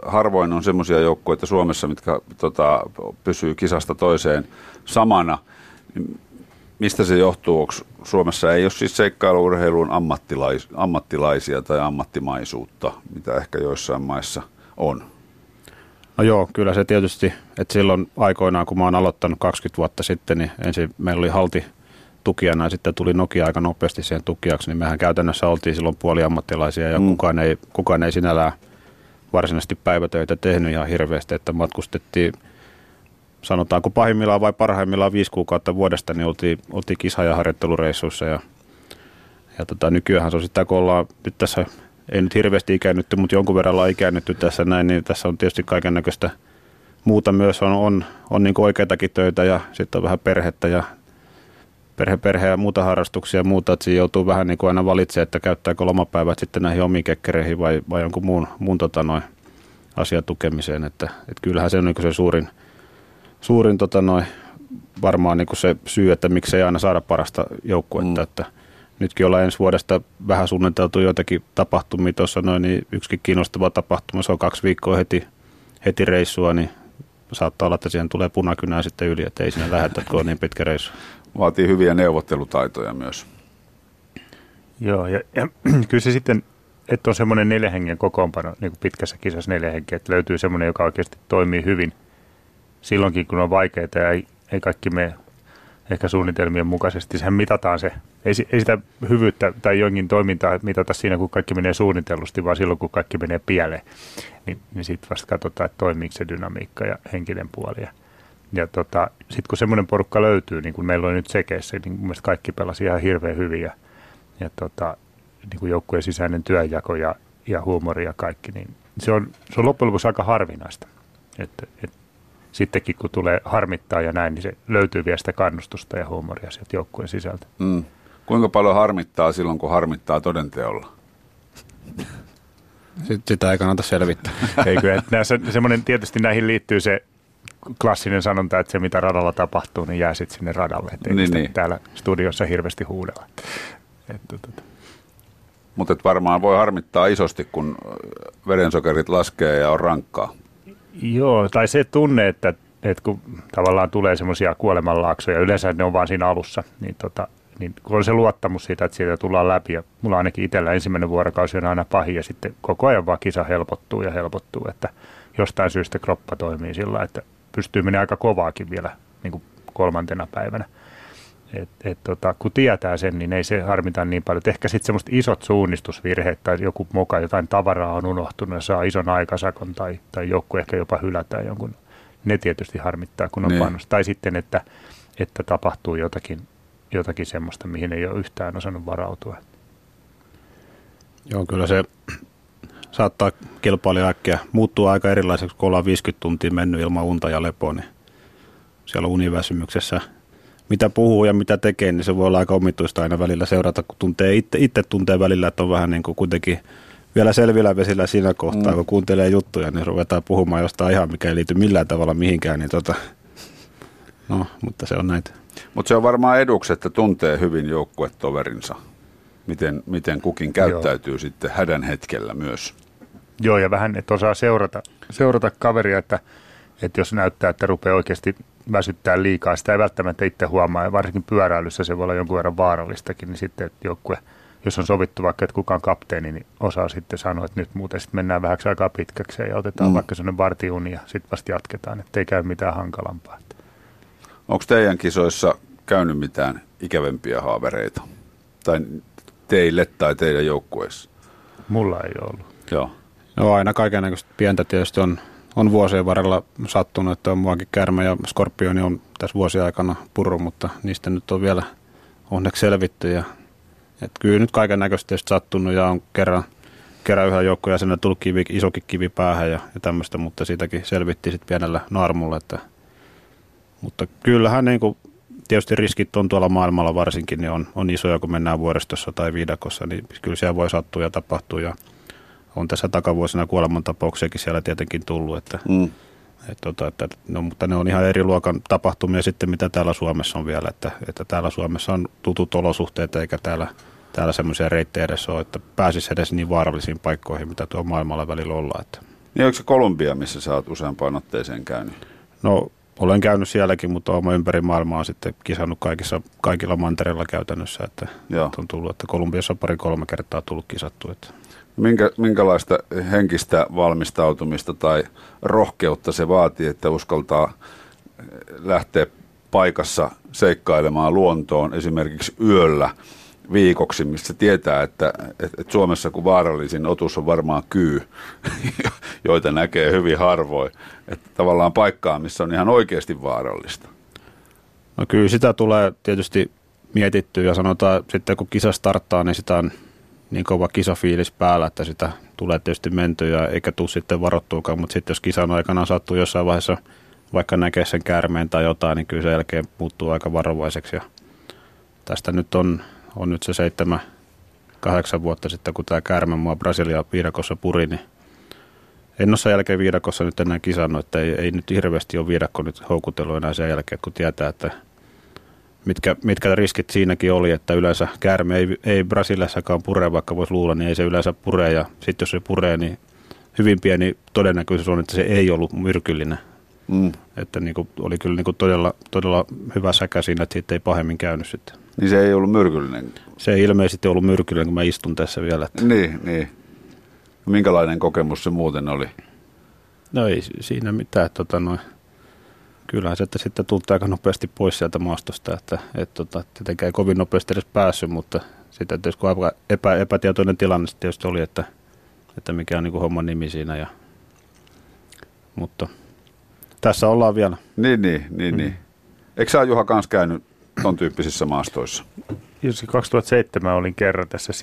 harvoin on semmoisia joukkoja Suomessa, mitkä tota, pysyy kisasta toiseen samana, niin mistä se johtuu? Onko Suomessa ei ole siis seikkailuurheilun ammattilais, ammattilaisia tai ammattimaisuutta, mitä ehkä joissain maissa on? No joo, kyllä se tietysti, että silloin aikoinaan, kun mä oon aloittanut 20 vuotta sitten, niin ensin meillä oli halti tukijana ja sitten tuli Nokia aika nopeasti siihen tukijaksi, niin mehän käytännössä oltiin silloin puoliammattilaisia ja mm. kukaan, ei, kukaan ei sinällään varsinaisesti päivätöitä tehnyt ihan hirveästi, että matkustettiin – sanotaanko pahimmillaan vai parhaimmillaan viisi kuukautta vuodesta, niin oltiin, oltiin kisa- ja harjoittelureissuissa. Ja, ja tota, nykyään se on sitä, kun ollaan nyt tässä, ei nyt hirveästi ikäännytty, mutta jonkun verran ollaan ikäännytty tässä näin, niin tässä on tietysti kaiken näköistä muuta myös, on, on, on niin oikeitakin töitä ja sitten on vähän perhettä ja perhe, perhe ja muuta harrastuksia ja muuta, että siinä joutuu vähän niin kuin aina valitsemaan, että käyttääkö lomapäivät sitten näihin omiin kekkereihin vai, vai jonkun muun, muun tota noin, asian tukemiseen, että, että kyllähän se on niin se suurin – suurin tota noin, varmaan niin se syy, että miksei aina saada parasta joukkuetta. Mm. Että nytkin ollaan ensi vuodesta vähän suunniteltu joitakin tapahtumia tuossa noin, niin yksikin kiinnostava tapahtuma, se on kaksi viikkoa heti, heti reissua, niin saattaa olla, että siihen tulee punakynää sitten yli, että ei sinne lähetä, kun on niin pitkä reissu. Vaatii hyviä neuvottelutaitoja myös. Joo, ja, ja kyllä se sitten, että on semmoinen neljä hengen kokoonpano, niin kuin pitkässä kisassa neljä henkeä, että löytyy semmoinen, joka oikeasti toimii hyvin – silloinkin, kun on vaikeaa ja ei, ei kaikki mene ehkä suunnitelmien mukaisesti. Sehän mitataan se. Ei, ei sitä hyvyyttä tai jonkin toimintaa mitata siinä, kun kaikki menee suunnitellusti, vaan silloin, kun kaikki menee pieleen. Niin, niin sitten vasta katsotaan, että toimiiko se dynamiikka ja henkinen puoli. Ja, ja tota, sitten kun semmoinen porukka löytyy, niin kuin meillä on nyt sekeissä, niin mun mielestä kaikki pelasi ihan hirveän hyvin. Ja, ja tota, niin kuin joukkueen sisäinen työnjako ja, ja huumori ja kaikki, niin se on, se on loppujen lopuksi aika harvinaista. Että, että sittenkin kun tulee harmittaa ja näin, niin se löytyy vielä sitä kannustusta ja huumoria sieltä joukkueen sisältä. Mm. Kuinka paljon harmittaa silloin, kun harmittaa todenteolla? Sitä ei kannata selvittää. Eikö, että näissä, semmoinen, tietysti näihin liittyy se klassinen sanonta, että se mitä radalla tapahtuu, niin jää sitten sinne radalle. Että niin, niin. täällä studiossa hirveästi huudella. Että, että. Mutta varmaan voi harmittaa isosti, kun verensokerit laskee ja on rankkaa. Joo, tai se tunne, että, että kun tavallaan tulee semmoisia kuolemanlaaksoja, yleensä ne on vaan siinä alussa, niin, tota, niin kun on se luottamus siitä, että siitä tullaan läpi, ja mulla ainakin itsellä ensimmäinen vuorokausi on aina pahin, ja sitten koko ajan vaan kisa helpottuu ja helpottuu, että jostain syystä kroppa toimii sillä, että pystyy menemään aika kovaakin vielä niin kuin kolmantena päivänä. Et, et tota, kun tietää sen, niin ei se harmita niin paljon. Et ehkä sitten semmoista isot suunnistusvirheet tai joku muka jotain tavaraa on unohtunut ja saa ison aikasakon tai, tai joku ehkä jopa hylätään jonkun. Ne tietysti harmittaa, kun on niin. panos. Tai sitten, että, että tapahtuu jotakin, jotakin semmoista, mihin ei ole yhtään osannut varautua. Joo, kyllä se saattaa kilpailija äkkiä muuttua aika erilaiseksi, kun ollaan 50 tuntia mennyt ilman unta ja lepoa, niin siellä univäsymyksessä – mitä puhuu ja mitä tekee, niin se voi olla aika omituista aina välillä seurata, kun tuntee itse, itse tuntee välillä, että on vähän niin kuin kuitenkin vielä selvillä vesillä siinä kohtaa, mm. kun kuuntelee juttuja, niin ruvetaan puhumaan jostain ihan, mikä ei liity millään tavalla mihinkään, niin tota, no, mutta se on näitä. Mutta se on varmaan eduksi, että tuntee hyvin joukkuetoverinsa, miten, miten kukin käyttäytyy Joo. sitten hädän hetkellä myös. Joo, ja vähän, että osaa seurata, seurata kaveria, että, että jos näyttää, että rupeaa oikeasti väsyttää liikaa. Sitä ei välttämättä itse huomaa ja varsinkin pyöräilyssä se voi olla jonkun verran vaarallistakin, niin sitten että joukkue, jos on sovittu vaikka, että kukaan kapteeni, niin osaa sitten sanoa, että nyt muuten sitten mennään vähäksi aikaa pitkäksi ja otetaan mm. vaikka sellainen vartiuni ja sitten vasta jatketaan, että ei käy mitään hankalampaa. Onko teidän kisoissa käynyt mitään ikävempiä haavereita? Tai teille tai teidän joukkueessa? Mulla ei ollut. Joo. No aina kaikenlaista pientä tietysti on on vuosien varrella sattunut, että on muakin kärmä ja skorpioni on tässä vuosien aikana purru, mutta niistä nyt on vielä onneksi selvitty. Ja, et kyllä nyt kaiken näköistä sattunut ja on kerran, kerran yhden joukkoja sinne tullut kivi, isokin kivi päähän ja, ja tämmöistä, mutta siitäkin selvittiin sitten pienellä naarmulla. Että, mutta kyllähän niin kuin, tietysti riskit on tuolla maailmalla varsinkin, niin on, on isoja, kun mennään vuoristossa tai viidakossa, niin kyllä siellä voi sattua ja tapahtua. Ja on tässä takavuosina kuolemantapauksiakin siellä tietenkin tullut, että, mm. et, tota, että, no, mutta ne on ihan eri luokan tapahtumia sitten, mitä täällä Suomessa on vielä, että, että täällä Suomessa on tutut olosuhteet, eikä täällä, täällä semmoisia reittejä edes ole, että pääsisi edes niin vaarallisiin paikkoihin, mitä tuo maailmalla välillä ollaan. Että. Niin onko se Kolumbia, missä sä oot useampaan otteeseen käynyt? No olen käynyt sielläkin, mutta olen ympäri maailmaa sitten kisannut kaikissa, kaikilla mantereilla käytännössä, että, että on tullut, että Kolumbiassa on pari-kolme kertaa tullut kisattu. Että. Minkä, minkälaista henkistä valmistautumista tai rohkeutta se vaatii, että uskaltaa lähteä paikassa seikkailemaan luontoon esimerkiksi yöllä viikoksi, missä tietää, että, että Suomessa kun vaarallisin otus on varmaan kyy, joita näkee hyvin harvoin. Että tavallaan paikkaa, missä on ihan oikeasti vaarallista. No kyllä sitä tulee tietysti mietittyä ja sanotaan sitten kun kisa starttaa, niin sitä on niin kova kisafiilis päällä, että sitä tulee tietysti mentyä eikä tule sitten varottuukaan, mutta sitten jos kisan aikana sattuu jossain vaiheessa vaikka näkee sen käärmeen tai jotain, niin kyllä se jälkeen muuttuu aika varovaiseksi. Ja tästä nyt on, on nyt se seitsemän, kahdeksan vuotta sitten, kun tämä käärme mua Brasilia viidakossa puri, niin en ole sen jälkeen viidakossa nyt enää kisannut, että ei, ei nyt hirveästi ole viidakko nyt houkutellut enää sen jälkeen, kun tietää, että mitkä, mitkä riskit siinäkin oli, että yleensä käärme ei, ei Brasiliassakaan pure, vaikka voisi luulla, niin ei se yleensä pure. Ja sitten jos se puree, niin hyvin pieni todennäköisyys on, että se ei ollut myrkyllinen. Mm. Että niin kuin, oli kyllä niin kuin todella, todella hyvä säkä siinä, että siitä ei pahemmin käynyt sitten. Niin se ei ollut myrkyllinen? Se ei ilmeisesti ollut myrkyllinen, kun mä istun tässä vielä. Että... Niin, niin. Minkälainen kokemus se muuten oli? No ei siinä mitään. Tota, noin kyllähän se että sitten tultiin aika nopeasti pois sieltä maastosta, että et, tota, tietenkään ei kovin nopeasti edes päässyt, mutta sitten tietysti kun epä, epätietoinen tilanne sitten tietysti oli, että, että mikä on niin kuin homman nimi siinä. Ja, mutta tässä ollaan vielä. Niin, niin, niin. Mm. niin. Eikö sä Juha kanssa käynyt ton tyyppisissä maastoissa? Jos 2007 olin kerran tässä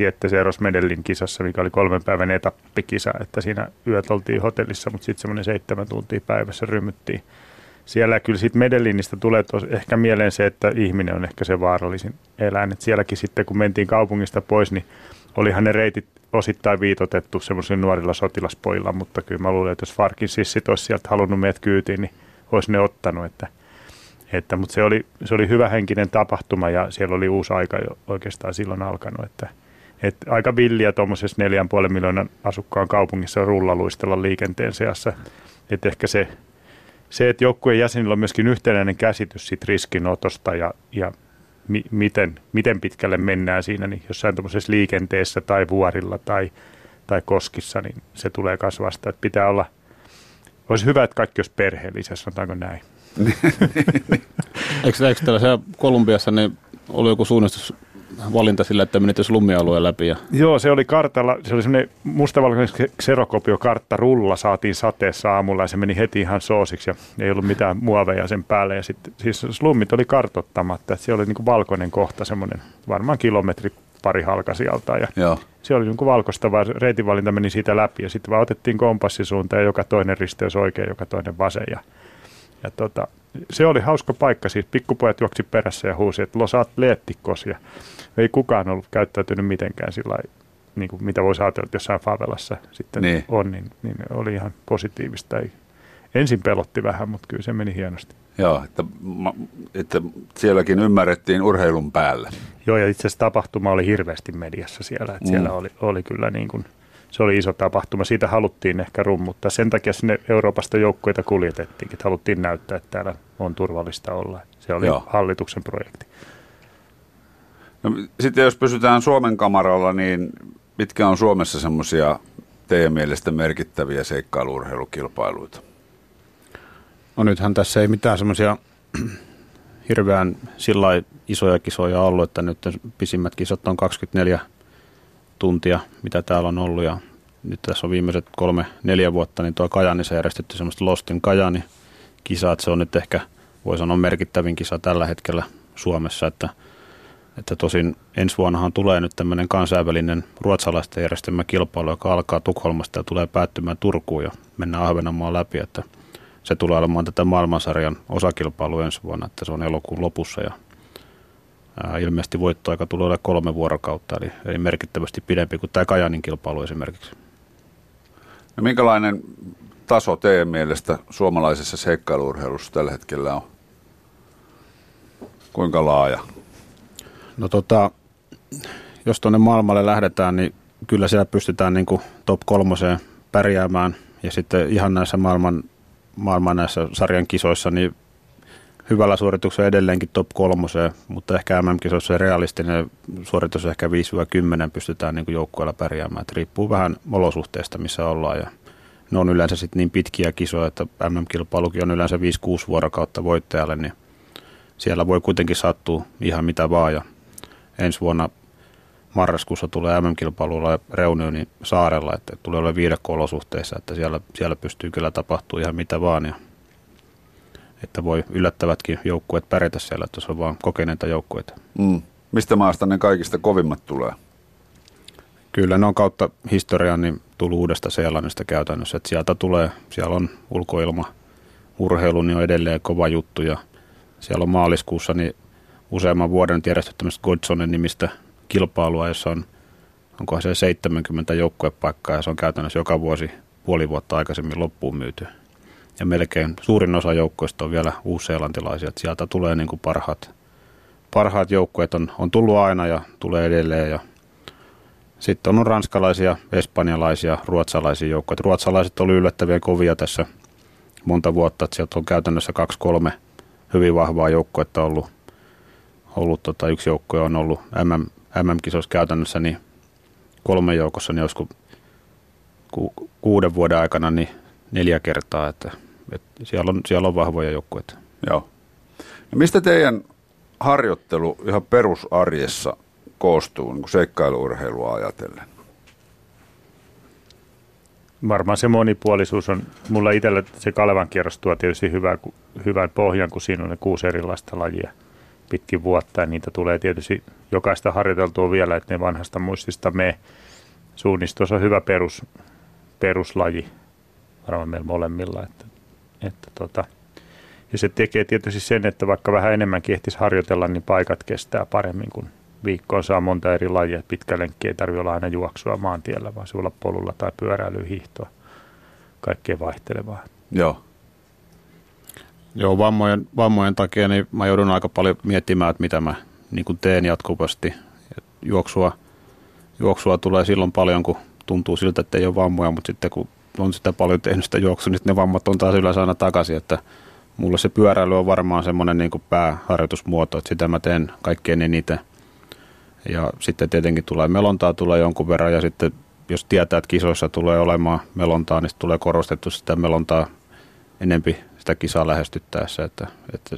Eros Medellin kisassa, mikä oli kolmen päivän etappikisa, että siinä yöt oltiin hotellissa, mutta sitten semmoinen seitsemän tuntia päivässä rymyttiin siellä kyllä sitten Medellinistä tulee tos, ehkä mieleen se, että ihminen on ehkä se vaarallisin eläin. Et sielläkin sitten kun mentiin kaupungista pois, niin olihan ne reitit osittain viitotettu semmoisilla nuorilla sotilaspojilla, mutta kyllä mä luulen, että jos Farkin sissit olisi sieltä halunnut meidät kyytiin, niin olisi ne ottanut. Että, että, mutta se oli, se oli hyvä henkinen tapahtuma ja siellä oli uusi aika jo oikeastaan silloin alkanut. Että, että aika villiä tuommoisessa 4,5 miljoonan asukkaan kaupungissa rullaluistella liikenteen seassa. Että ehkä se, se, että joukkueen jäsenillä on myöskin yhtenäinen käsitys siitä riskinotosta ja, ja mi, miten, miten pitkälle mennään siinä, niin jossain tuommoisessa liikenteessä tai vuorilla tai, tai koskissa, niin se tulee kasvasta. Että pitää olla, olisi hyvä, että kaikki olisi perheellisiä, sanotaanko näin. eikö, eikö tällaisia Kolumbiassa niin oli joku suunnistus valinta sillä, että menit jos lumialueen läpi. Ja... Joo, se oli kartalla, se oli semmoinen mustavalkoinen kartta rulla saatiin sateessa aamulla ja se meni heti ihan soosiksi ja ei ollut mitään muoveja sen päälle. Ja sitten siis slummit oli kartottamatta, että se oli niinku valkoinen kohta, semmoinen varmaan kilometri pari halkasijalta ja Joo. se oli niin valkoista, vaan reitinvalinta meni siitä läpi ja sitten vaan otettiin kompassisuunta ja joka toinen risteys oikein, joka toinen vasen ja, ja tota, se oli hauska paikka, siis pikkupojat juoksi perässä ja huusi, että losaat leettikos ja ei kukaan ollut käyttäytynyt mitenkään sillä niin kuin mitä voisi ajatella, että jossain favelassa sitten niin. on, niin, niin oli ihan positiivista. Ei, ensin pelotti vähän, mutta kyllä se meni hienosti. Joo, että, että sielläkin ymmärrettiin urheilun päälle. Joo, ja itse asiassa tapahtuma oli hirveästi mediassa siellä. Että mm. Siellä oli, oli kyllä niin kuin, se oli iso tapahtuma. Siitä haluttiin ehkä rummuttaa. Sen takia sinne Euroopasta joukkoita kuljetettiin, että haluttiin näyttää, että täällä on turvallista olla. Se oli Joo. hallituksen projekti. No, sitten jos pysytään Suomen kamaralla, niin mitkä on Suomessa semmoisia teidän mielestä merkittäviä seikkailuurheilukilpailuita? No nythän tässä ei mitään semmoisia hirveän sillä isoja kisoja ollut, että nyt pisimmät kisat on 24 tuntia, mitä täällä on ollut ja nyt tässä on viimeiset kolme, neljä vuotta, niin tuo Kajanissa järjestetty semmoista Lostin Kajani kisaa, että se on nyt ehkä, voi sanoa merkittävin kisa tällä hetkellä Suomessa, että – että tosin ensi vuonnahan tulee nyt tämmöinen kansainvälinen ruotsalaisten järjestelmä kilpailu, joka alkaa Tukholmasta ja tulee päättymään Turkuun ja mennään Ahvenanmaan läpi, että se tulee olemaan tätä maailmansarjan osakilpailu ensi vuonna, että se on elokuun lopussa ja ilmeisesti voittoaika tulee olla kolme vuorokautta, eli, eli merkittävästi pidempi kuin tämä Kajanin kilpailu esimerkiksi. No minkälainen taso teidän mielestä suomalaisessa seikkailuurheilussa tällä hetkellä on? Kuinka laaja? No tota, jos tuonne maailmalle lähdetään, niin kyllä siellä pystytään niin kuin top kolmoseen pärjäämään. Ja sitten ihan näissä maailman, maailman näissä sarjan kisoissa, niin hyvällä suorituksella edelleenkin top kolmoseen, mutta ehkä MM-kisoissa realistinen suoritus ehkä 5-10 pystytään niin joukkueella pärjäämään. Et riippuu vähän olosuhteista, missä ollaan. Ja ne on yleensä sitten niin pitkiä kisoja, että MM-kilpailukin on yleensä 5-6 vuorokautta voittajalle, niin siellä voi kuitenkin sattua ihan mitä vaan. Ja ensi vuonna marraskuussa tulee MM-kilpailulla Reunionin saarella, että tulee olla viidekko-olosuhteissa, että siellä, siellä pystyy kyllä tapahtumaan ihan mitä vaan ja että voi yllättävätkin joukkueet pärjätä siellä, että se on vaan kokeneita joukkueita. Mm. Mistä maasta ne kaikista kovimmat tulee? Kyllä ne on kautta historian niin tullut uudesta Seelannista käytännössä, että sieltä tulee, siellä on ulkoilma, urheilu niin on edelleen kova juttu ja siellä on maaliskuussa niin useamman vuoden järjestetty tämmöistä Godsonen nimistä kilpailua, jossa on onkohan se 70 joukkuepaikkaa ja se on käytännössä joka vuosi puoli vuotta aikaisemmin loppuun myyty. Ja melkein suurin osa joukkueista on vielä uusseelantilaisia, sieltä tulee niin kuin parhaat, parhaat joukkueet on, on tullut aina ja tulee edelleen ja sitten on ranskalaisia, espanjalaisia, ruotsalaisia joukkoja. Ruotsalaiset oli yllättäviä kovia tässä monta vuotta, että sieltä on käytännössä kaksi kolme hyvin vahvaa joukkuetta ollut ollut tota, yksi joukkue on ollut MM, MM-kisoissa käytännössä niin kolme joukossa, niin olisiko ku, kuuden vuoden aikana niin neljä kertaa, että, että siellä, on, siellä on vahvoja joukkueita. Joo. No mistä teidän harjoittelu ihan perusarjessa koostuu niin seikkailuurheilua ajatellen? Varmaan se monipuolisuus on, mulla itsellä se Kalevan kierros tuo tietysti hyvä, hyvän pohjan, kun siinä on ne kuusi erilaista lajia – pitkin vuotta ja niitä tulee tietysti jokaista harjoiteltua vielä, että ne vanhasta muistista me. Suunnistus on hyvä perus, peruslaji varmaan meillä molemmilla. Että, että tota. Ja se tekee tietysti sen, että vaikka vähän enemmän ehtisi harjoitella, niin paikat kestää paremmin, kun viikkoon saa monta eri lajia. Pitkä lenkki ei tarvitse olla aina juoksua maantiellä, vaan sulla polulla tai pyöräilyä, hiihtoa. Kaikkea vaihtelevaa. Joo. Joo, vammojen, vammojen takia niin mä joudun aika paljon miettimään, että mitä mä niin kuin teen jatkuvasti. Et juoksua, juoksua tulee silloin paljon, kun tuntuu siltä, että ei ole vammoja, mutta sitten kun on sitä paljon tehnyt sitä juoksua, niin ne vammat on taas yleensä aina takaisin, että mulle se pyöräily on varmaan semmoinen niin pääharjoitusmuoto, että sitä mä teen kaikkein eniten. Ja sitten tietenkin tulee melontaa tulee jonkun verran ja sitten jos tietää, että kisoissa tulee olemaan melontaa, niin tulee korostettu sitä melontaa enempi sitä kisaa lähestyttäessä. Että, että,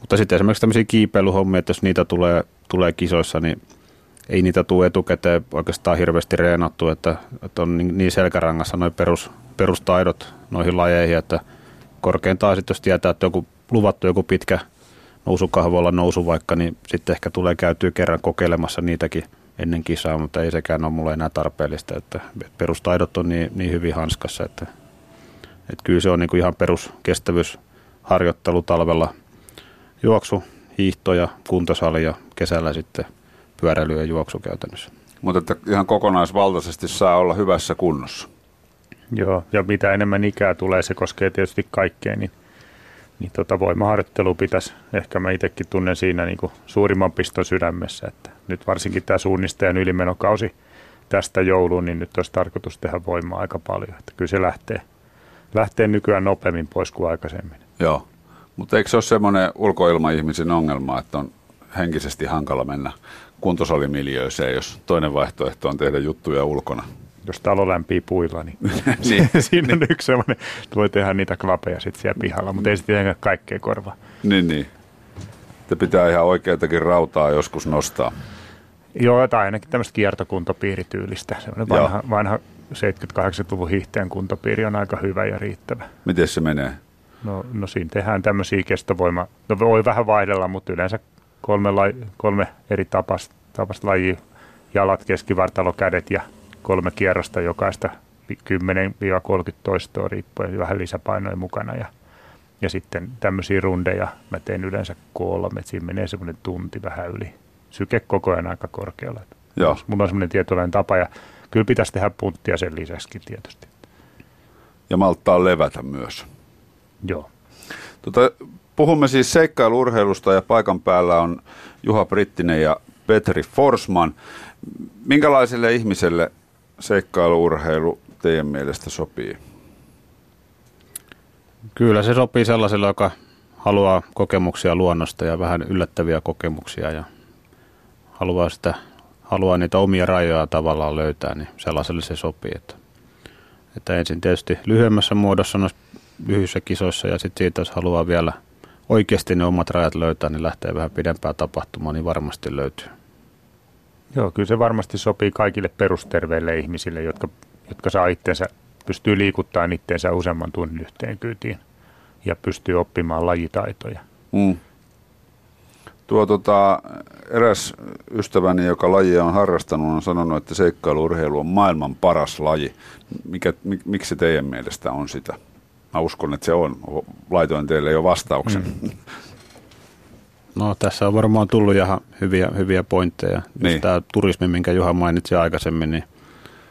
mutta sitten esimerkiksi tämmöisiä kiipeilyhommia, että jos niitä tulee, tulee kisoissa, niin ei niitä tule etukäteen oikeastaan hirveästi reenattu, että, että on niin, niin selkärangassa noin perus, perustaidot noihin lajeihin, että korkeintaan sitten jos tietää, että joku luvattu joku pitkä nousukahvoilla nousu vaikka, niin sitten ehkä tulee käytyä kerran kokeilemassa niitäkin ennen kisaa, mutta ei sekään ole mulle enää tarpeellista, että perustaidot on niin, niin hyvin hanskassa, että, että kyllä se on niin kuin ihan peruskestävyysharjoittelu talvella, juoksu, hiihto ja kuntosali ja kesällä sitten pyöräily ja juoksu käytännössä. Mutta että ihan kokonaisvaltaisesti saa olla hyvässä kunnossa. Joo, ja mitä enemmän ikää tulee, se koskee tietysti kaikkea, niin, niin tota voimaharjoittelu pitäisi, ehkä mä itsekin tunnen siinä niin kuin suurimman piston sydämessä, että nyt varsinkin tämä suunnistajan ylimenokausi tästä jouluun, niin nyt olisi tarkoitus tehdä voimaa aika paljon, että kyllä se lähtee, lähtee nykyään nopeammin pois kuin aikaisemmin. Joo, mutta eikö se ole semmoinen ulkoilma-ihmisen ongelma, että on henkisesti hankala mennä kuntosalimiljööseen, jos toinen vaihtoehto on tehdä juttuja ulkona? Jos talo lämpii puilla, niin, niin. siinä on yksi semmoinen, että voi tehdä niitä klapeja sitten siellä pihalla, mutta ei sitten kaikkea korvaa. Niin, niin. Että pitää ihan oikeatakin rautaa joskus nostaa. Joo, tai ainakin tämmöistä kiertokuntopiirityylistä. Semmoinen vanha, vanha 70-80-luvun hiihteen kuntopiiri on aika hyvä ja riittävä. Miten se menee? No, no siinä tehdään tämmöisiä kestovoima... No voi vähän vaihdella, mutta yleensä kolme, lai, kolme eri tapasta, tapasta lajia. Jalat, keskivartalo, kädet ja kolme kierrosta jokaista 10-30 toistoa riippuen vähän lisäpainoja mukana. Ja, ja sitten tämmöisiä rundeja mä teen yleensä kolme, että siinä menee semmoinen tunti vähän yli. Syke koko ajan aika korkealla. Joo. Mulla on semmoinen tietynlainen tapa ja kyllä pitäisi tehdä punttia sen lisäksi tietysti. Ja malttaa levätä myös. Joo. Tota, puhumme siis seikkailurheilusta ja paikan päällä on Juha Brittinen ja Petri Forsman. Minkälaiselle ihmiselle seikkailuurheilu teidän mielestä sopii? Kyllä se sopii sellaiselle, joka haluaa kokemuksia luonnosta ja vähän yllättäviä kokemuksia ja haluaa, sitä, haluaa niitä omia rajoja tavallaan löytää, niin sellaiselle se sopii. Että, että ensin tietysti lyhyemmässä muodossa noissa lyhyissä kisoissa ja sitten siitä, jos haluaa vielä oikeasti ne omat rajat löytää, niin lähtee vähän pidempään tapahtumaan, niin varmasti löytyy. Joo, kyllä se varmasti sopii kaikille perusterveille ihmisille, jotka, jotka saa itsensä, pystyy liikuttamaan itseensä useamman tunnin yhteen kyytiin ja pystyy oppimaan lajitaitoja. Mm. Tuo tota, eräs ystäväni, joka lajia on harrastanut, on sanonut, että seikkailurheilu on maailman paras laji. Mikä, mik, miksi teidän mielestä on sitä? Mä uskon, että se on. Laitoin teille jo vastauksen. Mm. No tässä on varmaan tullut ihan hyviä, hyviä pointteja. Niin. Tämä turismi, minkä Juha mainitsi aikaisemmin, niin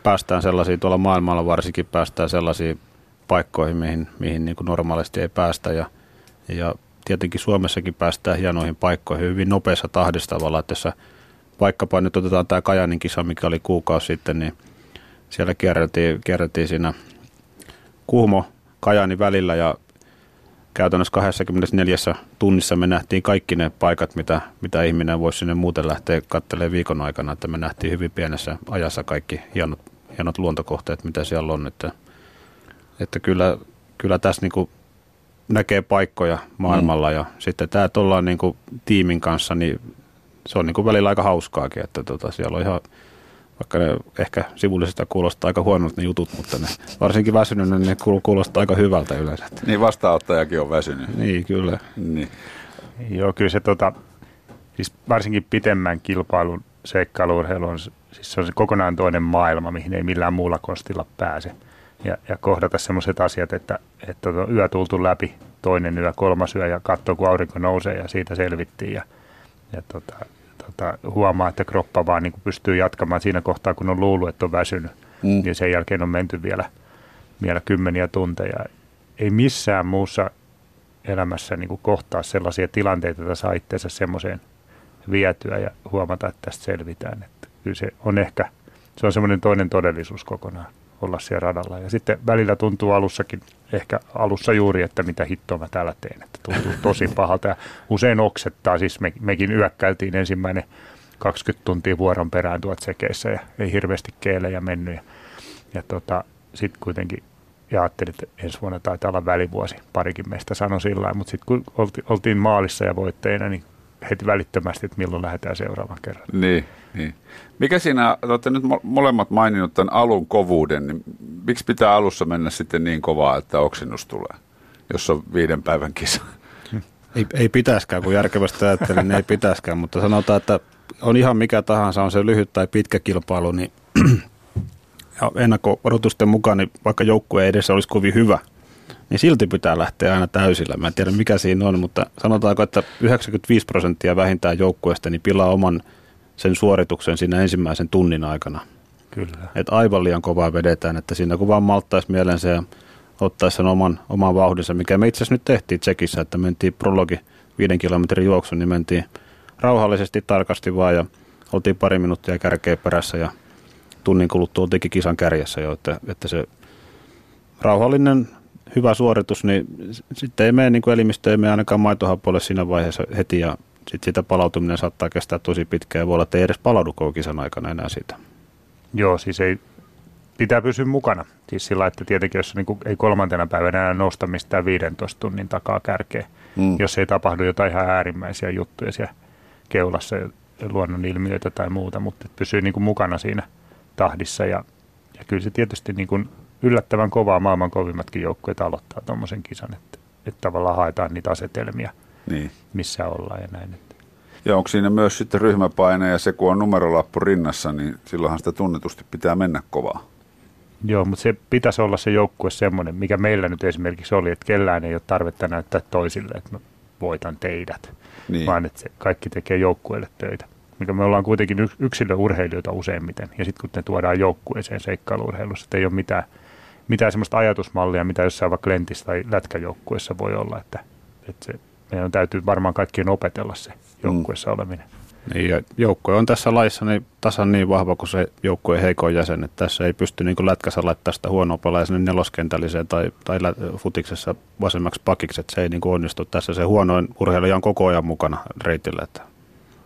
päästään sellaisiin, tuolla maailmalla varsinkin päästään sellaisiin paikkoihin, mihin, mihin niin kuin normaalisti ei päästä. Ja, ja tietenkin Suomessakin päästään hienoihin paikkoihin hyvin nopeassa tahdissa tavalla, että jos vaikkapa nyt otetaan tämä Kajanin kisa, mikä oli kuukausi sitten, niin siellä kierreltiin, kierreltiin siinä Kuhmo Kajani välillä ja käytännössä 24 tunnissa me nähtiin kaikki ne paikat, mitä, mitä ihminen voisi sinne muuten lähteä katselemaan viikon aikana, että me nähtiin hyvin pienessä ajassa kaikki hienot, hienot luontokohteet, mitä siellä on. Että, että kyllä, kyllä tässä niin kuin näkee paikkoja maailmalla mm. ja sitten tämä, että ollaan niin kuin tiimin kanssa, niin se on niin kuin välillä aika hauskaakin, että tota, siellä on ihan vaikka ne ehkä sivullisesta kuulostaa aika huonolta ne jutut, mutta ne varsinkin väsynyt, niin ne kuulostaa aika hyvältä yleensä. Niin vastaanottajakin on väsynyt. Niin, kyllä. Niin. Joo, kyllä se tota, siis varsinkin pitemmän kilpailun seikkailuurheilu on, siis se on se kokonaan toinen maailma, mihin ei millään muulla konstilla pääse. Ja, ja kohdata sellaiset asiat, että, että tota, yö tultu läpi toinen yö, kolmas yö ja katsoi, kun aurinko nousee ja siitä selvittiin. Ja, ja tota, tota, huomaa, että kroppa vaan niin pystyy jatkamaan siinä kohtaa, kun on luullut, että on väsynyt. Mm. Ja sen jälkeen on menty vielä, vielä kymmeniä tunteja. Ei missään muussa elämässä niin kohtaa sellaisia tilanteita, että saa itseensä semmoiseen vietyä ja huomata, että tästä selvitään. Että kyllä se on ehkä, se on semmoinen toinen todellisuus kokonaan olla siellä radalla. Ja sitten välillä tuntuu alussakin, ehkä alussa juuri, että mitä hittoa mä täällä teen, että tuntuu tosi pahalta. Ja usein oksettaa, siis me, mekin yökkäiltiin ensimmäinen 20 tuntia vuoron perään tuot sekeissä ja ei hirveästi keelejä mennyt. Ja, ja tota, sitten kuitenkin ja ajattelin, että ensi vuonna taitaa olla välivuosi, parikin meistä sanoi sillä mutta sitten kun olti, oltiin maalissa ja voitteina, niin heti välittömästi, että milloin lähdetään seuraavan kerran. Niin, niin. Mikä siinä, olette nyt molemmat maininnut tämän alun kovuuden, niin miksi pitää alussa mennä sitten niin kovaa, että oksennus tulee, jos on viiden päivän kisa? Ei, ei pitäiskään, kun järkevästi ajattelin, niin ei pitäiskään, mutta sanotaan, että on ihan mikä tahansa, on se lyhyt tai pitkä kilpailu, niin ja ennakko-odotusten mukaan, niin vaikka joukkue ei edes olisi kovin hyvä, niin silti pitää lähteä aina täysillä. Mä en tiedä mikä siinä on, mutta sanotaanko, että 95 prosenttia vähintään joukkueesta niin pilaa oman sen suorituksen siinä ensimmäisen tunnin aikana. Kyllä. Että aivan liian kovaa vedetään, että siinä kun vaan malttaisi mielensä ja ottaisi sen oman, oman vauhdinsa, mikä me itse asiassa nyt tehtiin Tsekissä, että mentiin prologi viiden kilometrin juoksun, niin mentiin rauhallisesti tarkasti vaan ja oltiin pari minuuttia kärkeä perässä ja tunnin kuluttua oltiinkin kisan kärjessä jo, että, että se rauhallinen hyvä suoritus, niin sitten ei mene niin kuin elimistö, ei mene ainakaan maitohapoille siinä vaiheessa heti ja sitten sitä palautuminen saattaa kestää tosi pitkään ja voi olla, että ei edes palaudu kisan aikana enää siitä. Joo, siis ei, pitää pysyä mukana. Siis sillä, että tietenkin jos niin kuin, ei kolmantena päivänä enää nosta mistään 15 tunnin takaa kärkeä, mm. jos ei tapahdu jotain ihan äärimmäisiä juttuja siellä keulassa, luonnon ilmiöitä tai muuta, mutta pysyy niin kuin mukana siinä tahdissa ja, ja kyllä se tietysti niin kuin yllättävän kovaa maailman kovimmatkin joukkueet aloittaa tuommoisen kisan, että, että tavallaan haetaan niitä asetelmia, niin. missä ollaan ja näin. Että. Ja onko siinä myös sitten ryhmäpaine ja se, kun on numerolappu rinnassa, niin silloinhan sitä tunnetusti pitää mennä kovaa. Joo, mutta se pitäisi olla se joukkue semmoinen, mikä meillä nyt esimerkiksi oli, että kellään ei ole tarvetta näyttää toisille, että mä voitan teidät, niin. vaan että se kaikki tekee joukkueelle töitä mikä me ollaan kuitenkin yksilöurheilijoita useimmiten, ja sitten kun ne tuodaan joukkueeseen seikkailuurheilussa, että ei ole mitään, mitään sellaista ajatusmallia, mitä jossain vaikka lentissä tai lätkäjoukkueessa voi olla, että, että se, meidän täytyy varmaan kaikkien opetella se joukkueessa mm. oleminen. Niin, ja joukkue on tässä laissa niin tasan niin vahva kuin se joukkueen heikoin jäsen, että tässä ei pysty niin kuin lätkässä laittaa sitä huonoa pelaa sinne neloskentälliseen tai, tai futiksessa vasemmaksi pakiksi, että se ei niin kuin onnistu. Tässä se huonoin urheilija on koko ajan mukana reitillä, että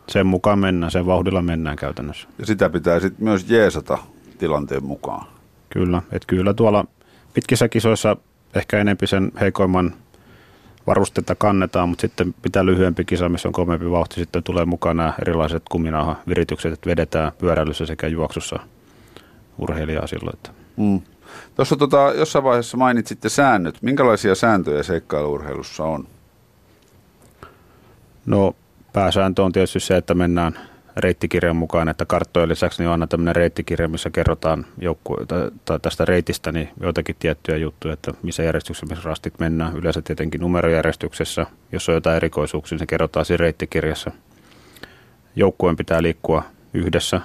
sen mukaan mennään, sen vauhdilla mennään käytännössä. Ja sitä pitää sitten myös jeesata tilanteen mukaan. Kyllä, että kyllä tuolla pitkissä kisoissa ehkä enempi sen heikoimman varustetta kannetaan, mutta sitten pitää lyhyempi kisa, missä on kovempi vauhti, sitten tulee mukaan nämä erilaiset kuminauha viritykset, että vedetään pyöräilyssä sekä juoksussa urheilijaa silloin. Että. Mm. Tuossa tota, jossain vaiheessa mainitsitte säännöt. Minkälaisia sääntöjä seikkailuurheilussa on? No pääsääntö on tietysti se, että mennään reittikirjan mukaan, että karttojen lisäksi niin on aina tämmöinen reittikirja, missä kerrotaan joukku- tai tästä reitistä niin joitakin tiettyjä juttuja, että missä järjestyksessä missä rastit mennään. Yleensä tietenkin numerojärjestyksessä, jos on jotain erikoisuuksia, niin se kerrotaan siinä reittikirjassa. Joukkueen pitää liikkua yhdessä.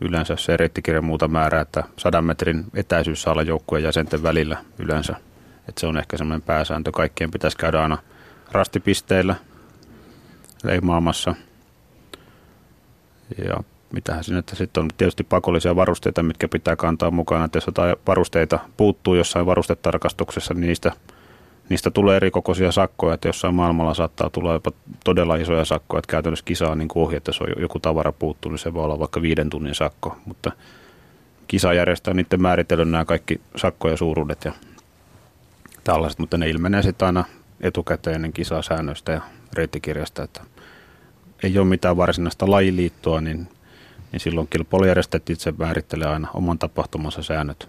Yleensä se reittikirja muuta määrää, että sadan metrin etäisyys saa olla joukkueen jäsenten välillä yleensä. Että se on ehkä semmoinen pääsääntö. Kaikkien pitäisi käydä aina rastipisteillä, leimaamassa. Ja mitähän sinne, että sitten on tietysti pakollisia varusteita, mitkä pitää kantaa mukana. Että jos jotain varusteita puuttuu jossain varustetarkastuksessa, niin niistä, niistä tulee eri kokoisia sakkoja. Että jossain maailmalla saattaa tulla jopa todella isoja sakkoja. Että käytännössä kisa on niin kuin ohje, että jos on joku tavara puuttuu, niin se voi olla vaikka viiden tunnin sakko. Mutta kisa järjestää niiden määritellyn nämä kaikki sakkoja suuruudet ja tällaiset, mutta ne ilmenee sitten aina etukäteen ennen kisaa säännöistä ja reittikirjasta, että ei ole mitään varsinaista lajiliittoa, niin, niin silloin kilpailujärjestöt itse määrittelee aina oman tapahtumansa säännöt.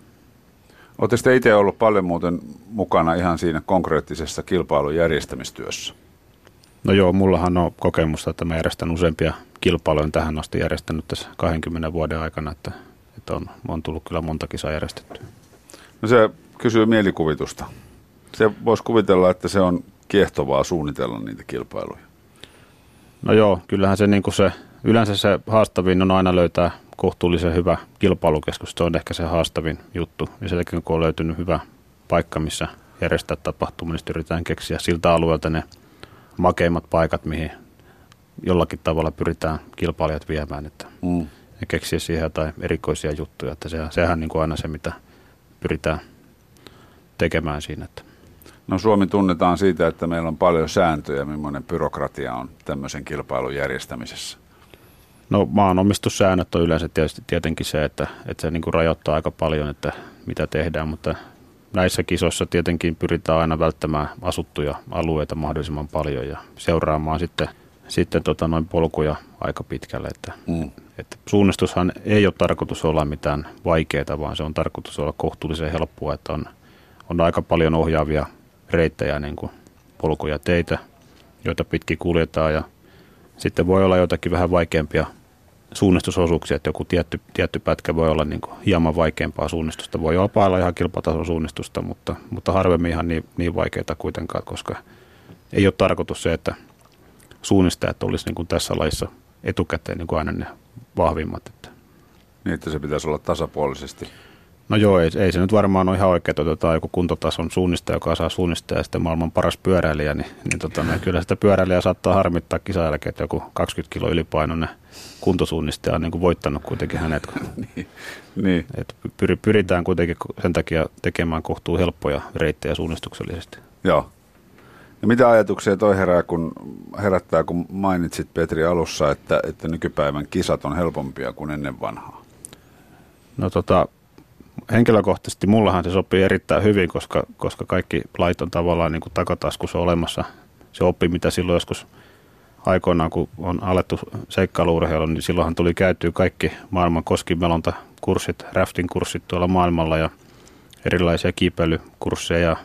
Oletteko te itse ollut paljon muuten mukana ihan siinä konkreettisessa kilpailun järjestämistyössä? No joo, mullahan on kokemusta, että mä järjestän useampia kilpailuja tähän asti järjestänyt tässä 20 vuoden aikana, että, että on, on tullut kyllä monta kisaa järjestettyä. No se kysyy mielikuvitusta. Se voisi kuvitella, että se on kiehtovaa suunnitella niitä kilpailuja. No joo, kyllähän se, niin kuin se yleensä se haastavin on aina löytää kohtuullisen hyvä kilpailukeskus. Se on ehkä se haastavin juttu. Ja sen kun on löytynyt hyvä paikka, missä järjestää tapahtuma, niin yritetään keksiä siltä alueelta ne makeimmat paikat, mihin jollakin tavalla pyritään kilpailijat viemään. Että mm. Ja keksiä siihen jotain erikoisia juttuja. Että sehän, sehän niin kuin aina se, mitä pyritään tekemään siinä. Että. No Suomi tunnetaan siitä, että meillä on paljon sääntöjä, millainen byrokratia on tämmöisen kilpailun järjestämisessä. No maanomistussäännöt on yleensä tietysti tietenkin se, että, että se niin kuin rajoittaa aika paljon, että mitä tehdään, mutta näissä kisoissa tietenkin pyritään aina välttämään asuttuja alueita mahdollisimman paljon ja seuraamaan sitten, sitten tota noin polkuja aika pitkälle. Että, mm. että suunnistushan ei ole tarkoitus olla mitään vaikeaa, vaan se on tarkoitus olla kohtuullisen helppoa, että on, on aika paljon ohjaavia reittejä, niin kuin polkuja teitä, joita pitkin kuljetaan ja sitten voi olla jotakin vähän vaikeampia suunnistusosuuksia, että joku tietty, tietty pätkä voi olla niin kuin hieman vaikeampaa suunnistusta. Voi jopa olla ihan kilpatason suunnistusta, mutta, mutta harvemmin ihan niin, niin vaikeaa kuitenkaan, koska ei ole tarkoitus se, että suunnistajat olisi niin kuin tässä laissa etukäteen niin kuin aina ne vahvimmat. Että. Niin, että se pitäisi olla tasapuolisesti. No joo, ei, ei se nyt varmaan ole ihan oikein, että otetaan joku kuntotason suunnistaja, joka saa suunnistaa ja sitten maailman paras pyöräilijä, niin, niin tota, niin kyllä sitä pyöräilijää saattaa harmittaa kisan jälkeen, että joku 20 kilo ylipainoinen kuntosuunnistaja on niin kuin voittanut kuitenkin hänet. niin, niin. Et pyr, pyritään kuitenkin sen takia tekemään kohtuu helppoja reittejä suunnistuksellisesti. Joo. Ja mitä ajatuksia toi herää, kun herättää, kun mainitsit Petri alussa, että, että nykypäivän kisat on helpompia kuin ennen vanhaa? No tota, henkilökohtaisesti mullahan se sopii erittäin hyvin, koska, koska kaikki lait on tavallaan niin kuin takataskussa olemassa. Se oppi, mitä silloin joskus aikoinaan, kun on alettu seikkailuurheilu, niin silloinhan tuli käytyä kaikki maailman koskimelonta kurssit, rafting-kurssit tuolla maailmalla ja erilaisia kiipeilykursseja ja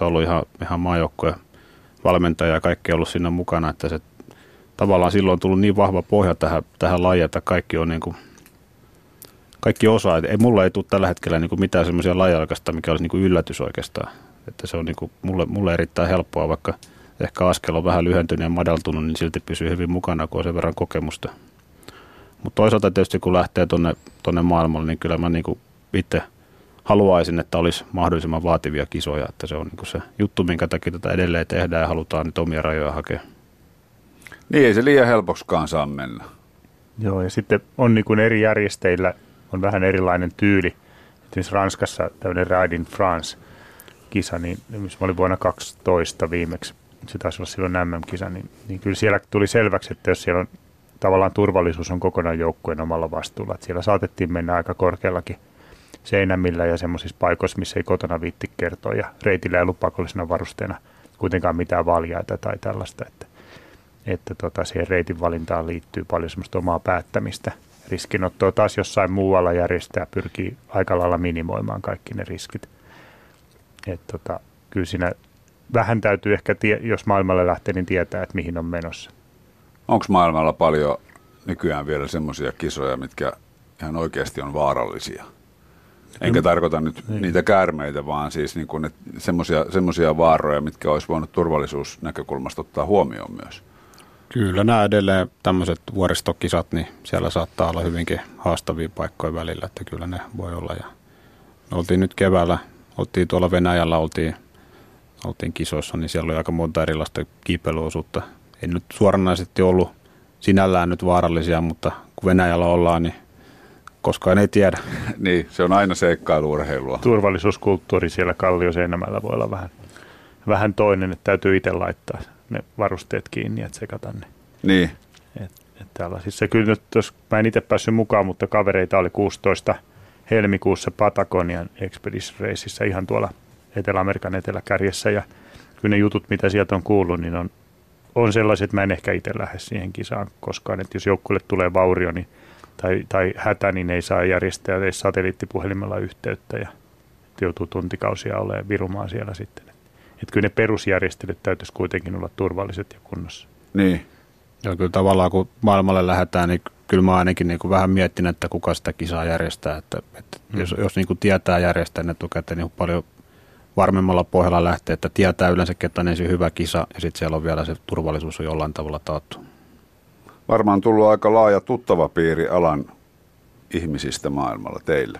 on ollut ihan, ihan maajoukkoja valmentajia ja kaikki ollut siinä mukana, että se tavallaan silloin on tullut niin vahva pohja tähän, tähän lajiin, että kaikki on niin kuin – kaikki osaa. Ei, mulla ei tule tällä hetkellä niin kuin mitään semmoisia lajiaikaista, mikä olisi niin kuin yllätys oikeastaan. Että se on niin kuin mulle, mulle erittäin helppoa, vaikka ehkä askel on vähän lyhentynyt ja madaltunut, niin silti pysyy hyvin mukana, kun on sen verran kokemusta. Mutta toisaalta tietysti kun lähtee tuonne tonne maailmalle, niin kyllä mä niin kuin itse haluaisin, että olisi mahdollisimman vaativia kisoja. Että se on niin kuin se juttu, minkä takia tätä edelleen tehdään ja halutaan nyt omia rajoja hakea. Niin ei se liian helpoksikaan saa mennä. Joo, ja sitten on niin kuin eri järjestäjillä on vähän erilainen tyyli. Esimerkiksi Ranskassa tämmöinen Ride in France-kisa, niin missä mä olin vuonna 12 viimeksi, se taisi olla silloin MM-kisa, niin, niin kyllä siellä tuli selväksi, että jos siellä on tavallaan turvallisuus on kokonaan joukkueen omalla vastuulla, että siellä saatettiin mennä aika korkeallakin seinämillä ja semmoisissa paikoissa, missä ei kotona viitti kertoa. Ja reitillä ei ollut pakollisena varusteena kuitenkaan mitään valjaita tai tällaista, että, että tota, siihen reitin valintaan liittyy paljon semmoista omaa päättämistä – riskinottoa taas jossain muualla järjestää pyrkii aika lailla minimoimaan kaikki ne riskit. Et tota, kyllä siinä vähän täytyy ehkä, tie, jos maailmalle lähtee, niin tietää, että mihin on menossa. Onko maailmalla paljon nykyään vielä semmoisia kisoja, mitkä ihan oikeasti on vaarallisia? Enkä Kyllä. tarkoita nyt niin. niitä käärmeitä, vaan siis niin semmoisia vaaroja, mitkä olisi voinut turvallisuusnäkökulmasta ottaa huomioon myös. Kyllä nämä edelleen tämmöiset vuoristokisat, niin siellä saattaa olla hyvinkin haastavia paikkoja välillä, että kyllä ne voi olla. Ja me oltiin nyt keväällä, oltiin tuolla Venäjällä, oltiin, oltiin kisoissa, niin siellä oli aika monta erilaista kiipeilyosuutta. Ei nyt suoranaisesti ollut sinällään nyt vaarallisia, mutta kun Venäjällä ollaan, niin koskaan ei tiedä. niin, se on aina seikkailuurheilua. Turvallisuuskulttuuri siellä Kallioseinämällä voi olla vähän, vähän toinen, että täytyy itse laittaa ne varusteet kiinni, että sekata ne. Niin. Et, et tällaisissa. Kyllä nyt, jos mä en itse päässyt mukaan, mutta kavereita oli 16 helmikuussa Patagonian Expedition Raceissa ihan tuolla Etelä-Amerikan eteläkärjessä ja kyllä ne jutut, mitä sieltä on kuullut, niin on, on sellaiset, että mä en ehkä itse lähde siihen kisaan koskaan, että jos joukkueelle tulee vaurio niin, tai, tai hätä, niin ei saa järjestää edes satelliittipuhelimella yhteyttä ja joutuu tuntikausia olemaan virumaan siellä sitten. Että kyllä ne perusjärjestelyt täytyisi kuitenkin olla turvalliset ja kunnossa. Niin. Joo, kyllä tavallaan kun maailmalle lähdetään, niin kyllä mä ainakin niin kuin vähän miettinyt, että kuka sitä kisaa järjestää. Että, että mm. Jos, jos niin kuin tietää järjestää ne etukäteen, niin on paljon varmemmalla pohjalla lähteä, että tietää yleensä, että on ensin hyvä kisa ja sitten siellä on vielä se turvallisuus on jollain tavalla taattu. Varmaan tullut aika laaja tuttava piiri alan ihmisistä maailmalla teille.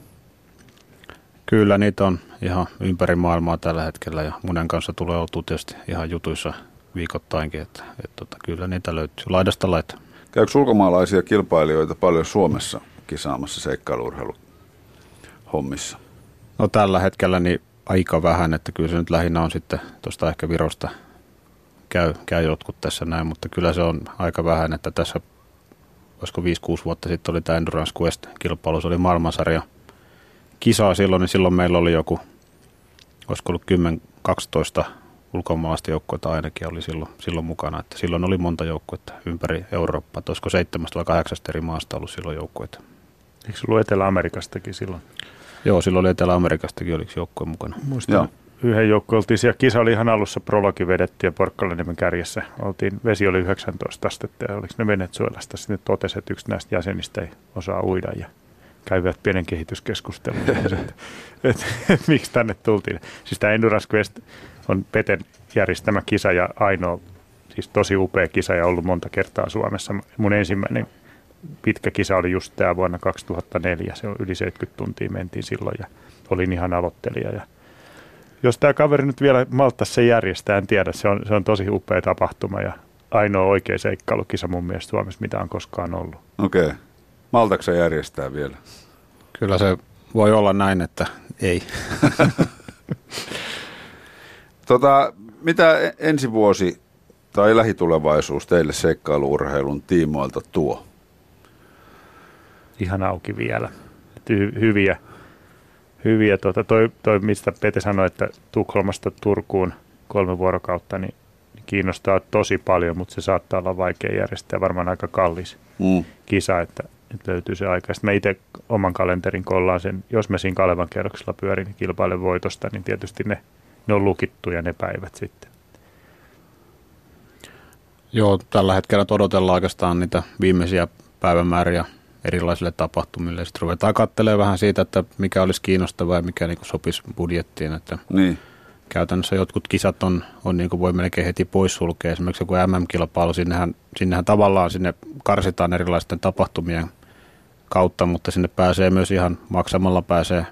Kyllä, niitä on ihan ympäri maailmaa tällä hetkellä ja monen kanssa tulee oltu tietysti ihan jutuissa viikoittainkin, että, että, että tota, kyllä niitä löytyy laidasta laita. Käykö ulkomaalaisia kilpailijoita paljon Suomessa kisaamassa seikkailuurheilu hommissa? No tällä hetkellä niin aika vähän, että kyllä se nyt lähinnä on sitten tuosta ehkä Virosta käy, käy jotkut tässä näin, mutta kyllä se on aika vähän, että tässä olisiko 5-6 vuotta sitten oli tämä Endurance Quest-kilpailu, se oli maailmansarja kisaa silloin, niin silloin meillä oli joku, olisiko ollut 10-12 ulkomaalaista joukkoita ainakin oli silloin, silloin mukana, että silloin oli monta joukkuetta ympäri Eurooppaa, että olisiko seitsemästä vai kahdeksasta eri maasta ollut silloin joukkueita. Eikö ollut Etelä-Amerikastakin silloin? Joo, silloin oli Etelä-Amerikastakin oliko joukkue mukana. Muistan, Joo. yhden joukkueen oltiin siellä, kisa oli ihan alussa, prologi vedettiin ja Porkkalaniemen kärjessä. Oltiin, vesi oli 19 astetta ja oliko ne Venezuelasta. Sitten totesi, että yksi näistä jäsenistä ei osaa uida ja käyvät pienen kehityskeskustelun, että, että, että, miksi tänne tultiin. Siis tämä Endurance Quest on Peten järjestämä kisa ja ainoa, siis tosi upea kisa ja ollut monta kertaa Suomessa. Mun ensimmäinen pitkä kisa oli just tämä vuonna 2004. Se on yli 70 tuntia mentiin silloin ja olin ihan aloittelija. Ja jos tämä kaveri nyt vielä malttaisi se järjestää, en tiedä. Se on, se on tosi upea tapahtuma ja ainoa oikea seikkailukisa mun mielestä Suomessa, mitä on koskaan ollut. Okei. Okay. Maltaako se järjestää vielä? Kyllä se voi olla näin, että ei. tota, mitä e- ensi vuosi tai lähitulevaisuus teille seikkailuurheilun tiimoilta tuo? Ihan auki vielä. Hy- hyviä, hyviä tuota, toi, toi, mistä Pete sanoi, että Tukholmasta Turkuun kolme vuorokautta, niin kiinnostaa tosi paljon, mutta se saattaa olla vaikea järjestää, varmaan aika kallis mm. kisa, että että löytyy se aika. Sitten mä itse oman kalenterin kollaan sen, jos mä siinä Kalevan kerroksella pyörin niin kilpailen voitosta, niin tietysti ne, ne on lukittuja ne päivät sitten. Joo, tällä hetkellä odotellaan oikeastaan niitä viimeisiä päivämääriä erilaisille tapahtumille. Sitten ruvetaan katselemaan vähän siitä, että mikä olisi kiinnostavaa ja mikä niin sopisi budjettiin. Että niin. Käytännössä jotkut kisat on, on niin kuin voi melkein heti poissulkea. Esimerkiksi joku MM-kilpailu, sinnehän, sinnehän tavallaan sinne karsitaan erilaisten tapahtumien – kautta, mutta sinne pääsee myös ihan maksamalla pääsee,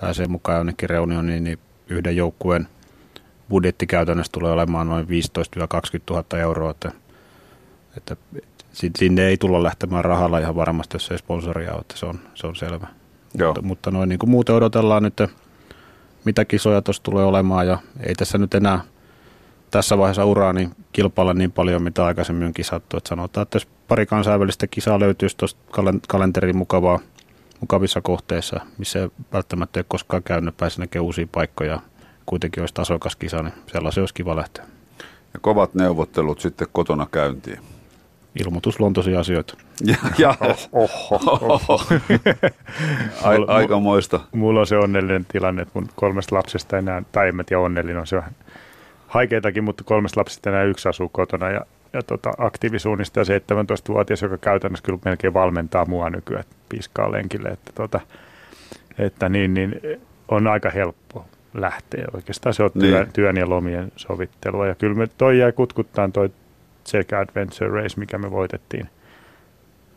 pääsee mukaan jonnekin reunioniin, niin yhden joukkueen budjetti käytännössä tulee olemaan noin 15-20 000 euroa, että, että sinne ei tulla lähtemään rahalla ihan varmasti, jos ei sponsoria ole, että se on, se on selvä. Joo. Mutta, mutta noin niin kuin muuten odotellaan nyt, mitä kisoja tuossa tulee olemaan ja ei tässä nyt enää – tässä vaiheessa uraa niin kilpailla niin paljon, mitä aikaisemmin on kisattu. Että sanotaan, että jos pari kansainvälistä kisaa löytyisi tuosta kalenterin mukavaa, mukavissa kohteissa, missä ei välttämättä ole koskaan käynyt, pääsi näkemään uusia paikkoja, kuitenkin olisi tasokas kisa, niin sellaisen olisi kiva lähteä. Ja kovat neuvottelut sitten kotona käyntiin. Ilmoitusluontoisia asioita. Ja, ja oho, oho. Ai, aikamoista. Mulla on se onnellinen tilanne, että mun kolmesta lapsesta enää, tai en mä tiedä onnellinen on se vähän haikeitakin, mutta kolmesta lapsesta enää yksi asuu kotona ja, ja tota, aktiivisuunnista 17-vuotias, joka käytännössä kyllä melkein valmentaa mua nykyään, piskaa lenkille, että, tota, että niin, niin, on aika helppo lähteä. Oikeastaan se on työn, niin. työn ja lomien sovittelua. Ja kyllä me toi jäi kutkuttaan toi Sekä Adventure Race, mikä me voitettiin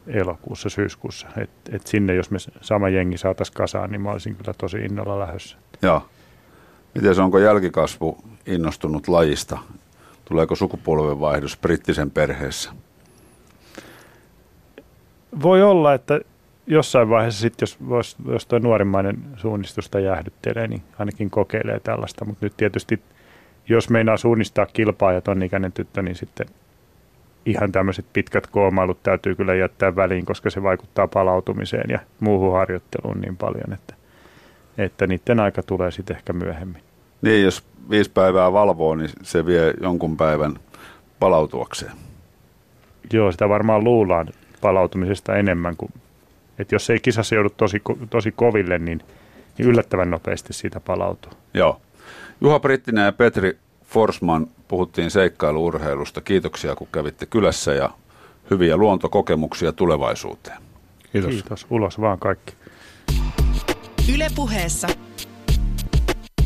elokuussa, syyskuussa. Et, et sinne, jos me sama jengi saataisiin kasaan, niin mä olisin kyllä tosi innolla lähdössä. Joo. Miten onko jälkikasvu innostunut lajista? Tuleeko sukupolvenvaihdos brittisen perheessä? Voi olla, että jossain vaiheessa sitten, jos, jos, jos tuo nuorimmainen suunnistusta jäähdyttelee, niin ainakin kokeilee tällaista. Mutta nyt tietysti, jos meinaa suunnistaa kilpaa ja ton ikäinen tyttö, niin sitten ihan tämmöiset pitkät koomailut täytyy kyllä jättää väliin, koska se vaikuttaa palautumiseen ja muuhun harjoitteluun niin paljon, että, että niiden aika tulee sitten ehkä myöhemmin. Niin, jos viisi päivää valvoo, niin se vie jonkun päivän palautuakseen. Joo, sitä varmaan luullaan palautumisesta enemmän kuin, että jos ei kisassa joudu tosi, tosi koville, niin, niin yllättävän nopeasti siitä palautuu. Joo. Juha Brittinen ja Petri Forsman puhuttiin seikkailuurheilusta. Kiitoksia, kun kävitte kylässä ja hyviä luontokokemuksia tulevaisuuteen. Kiitos. Kiitos. Ulos vaan kaikki. Ylepuheessa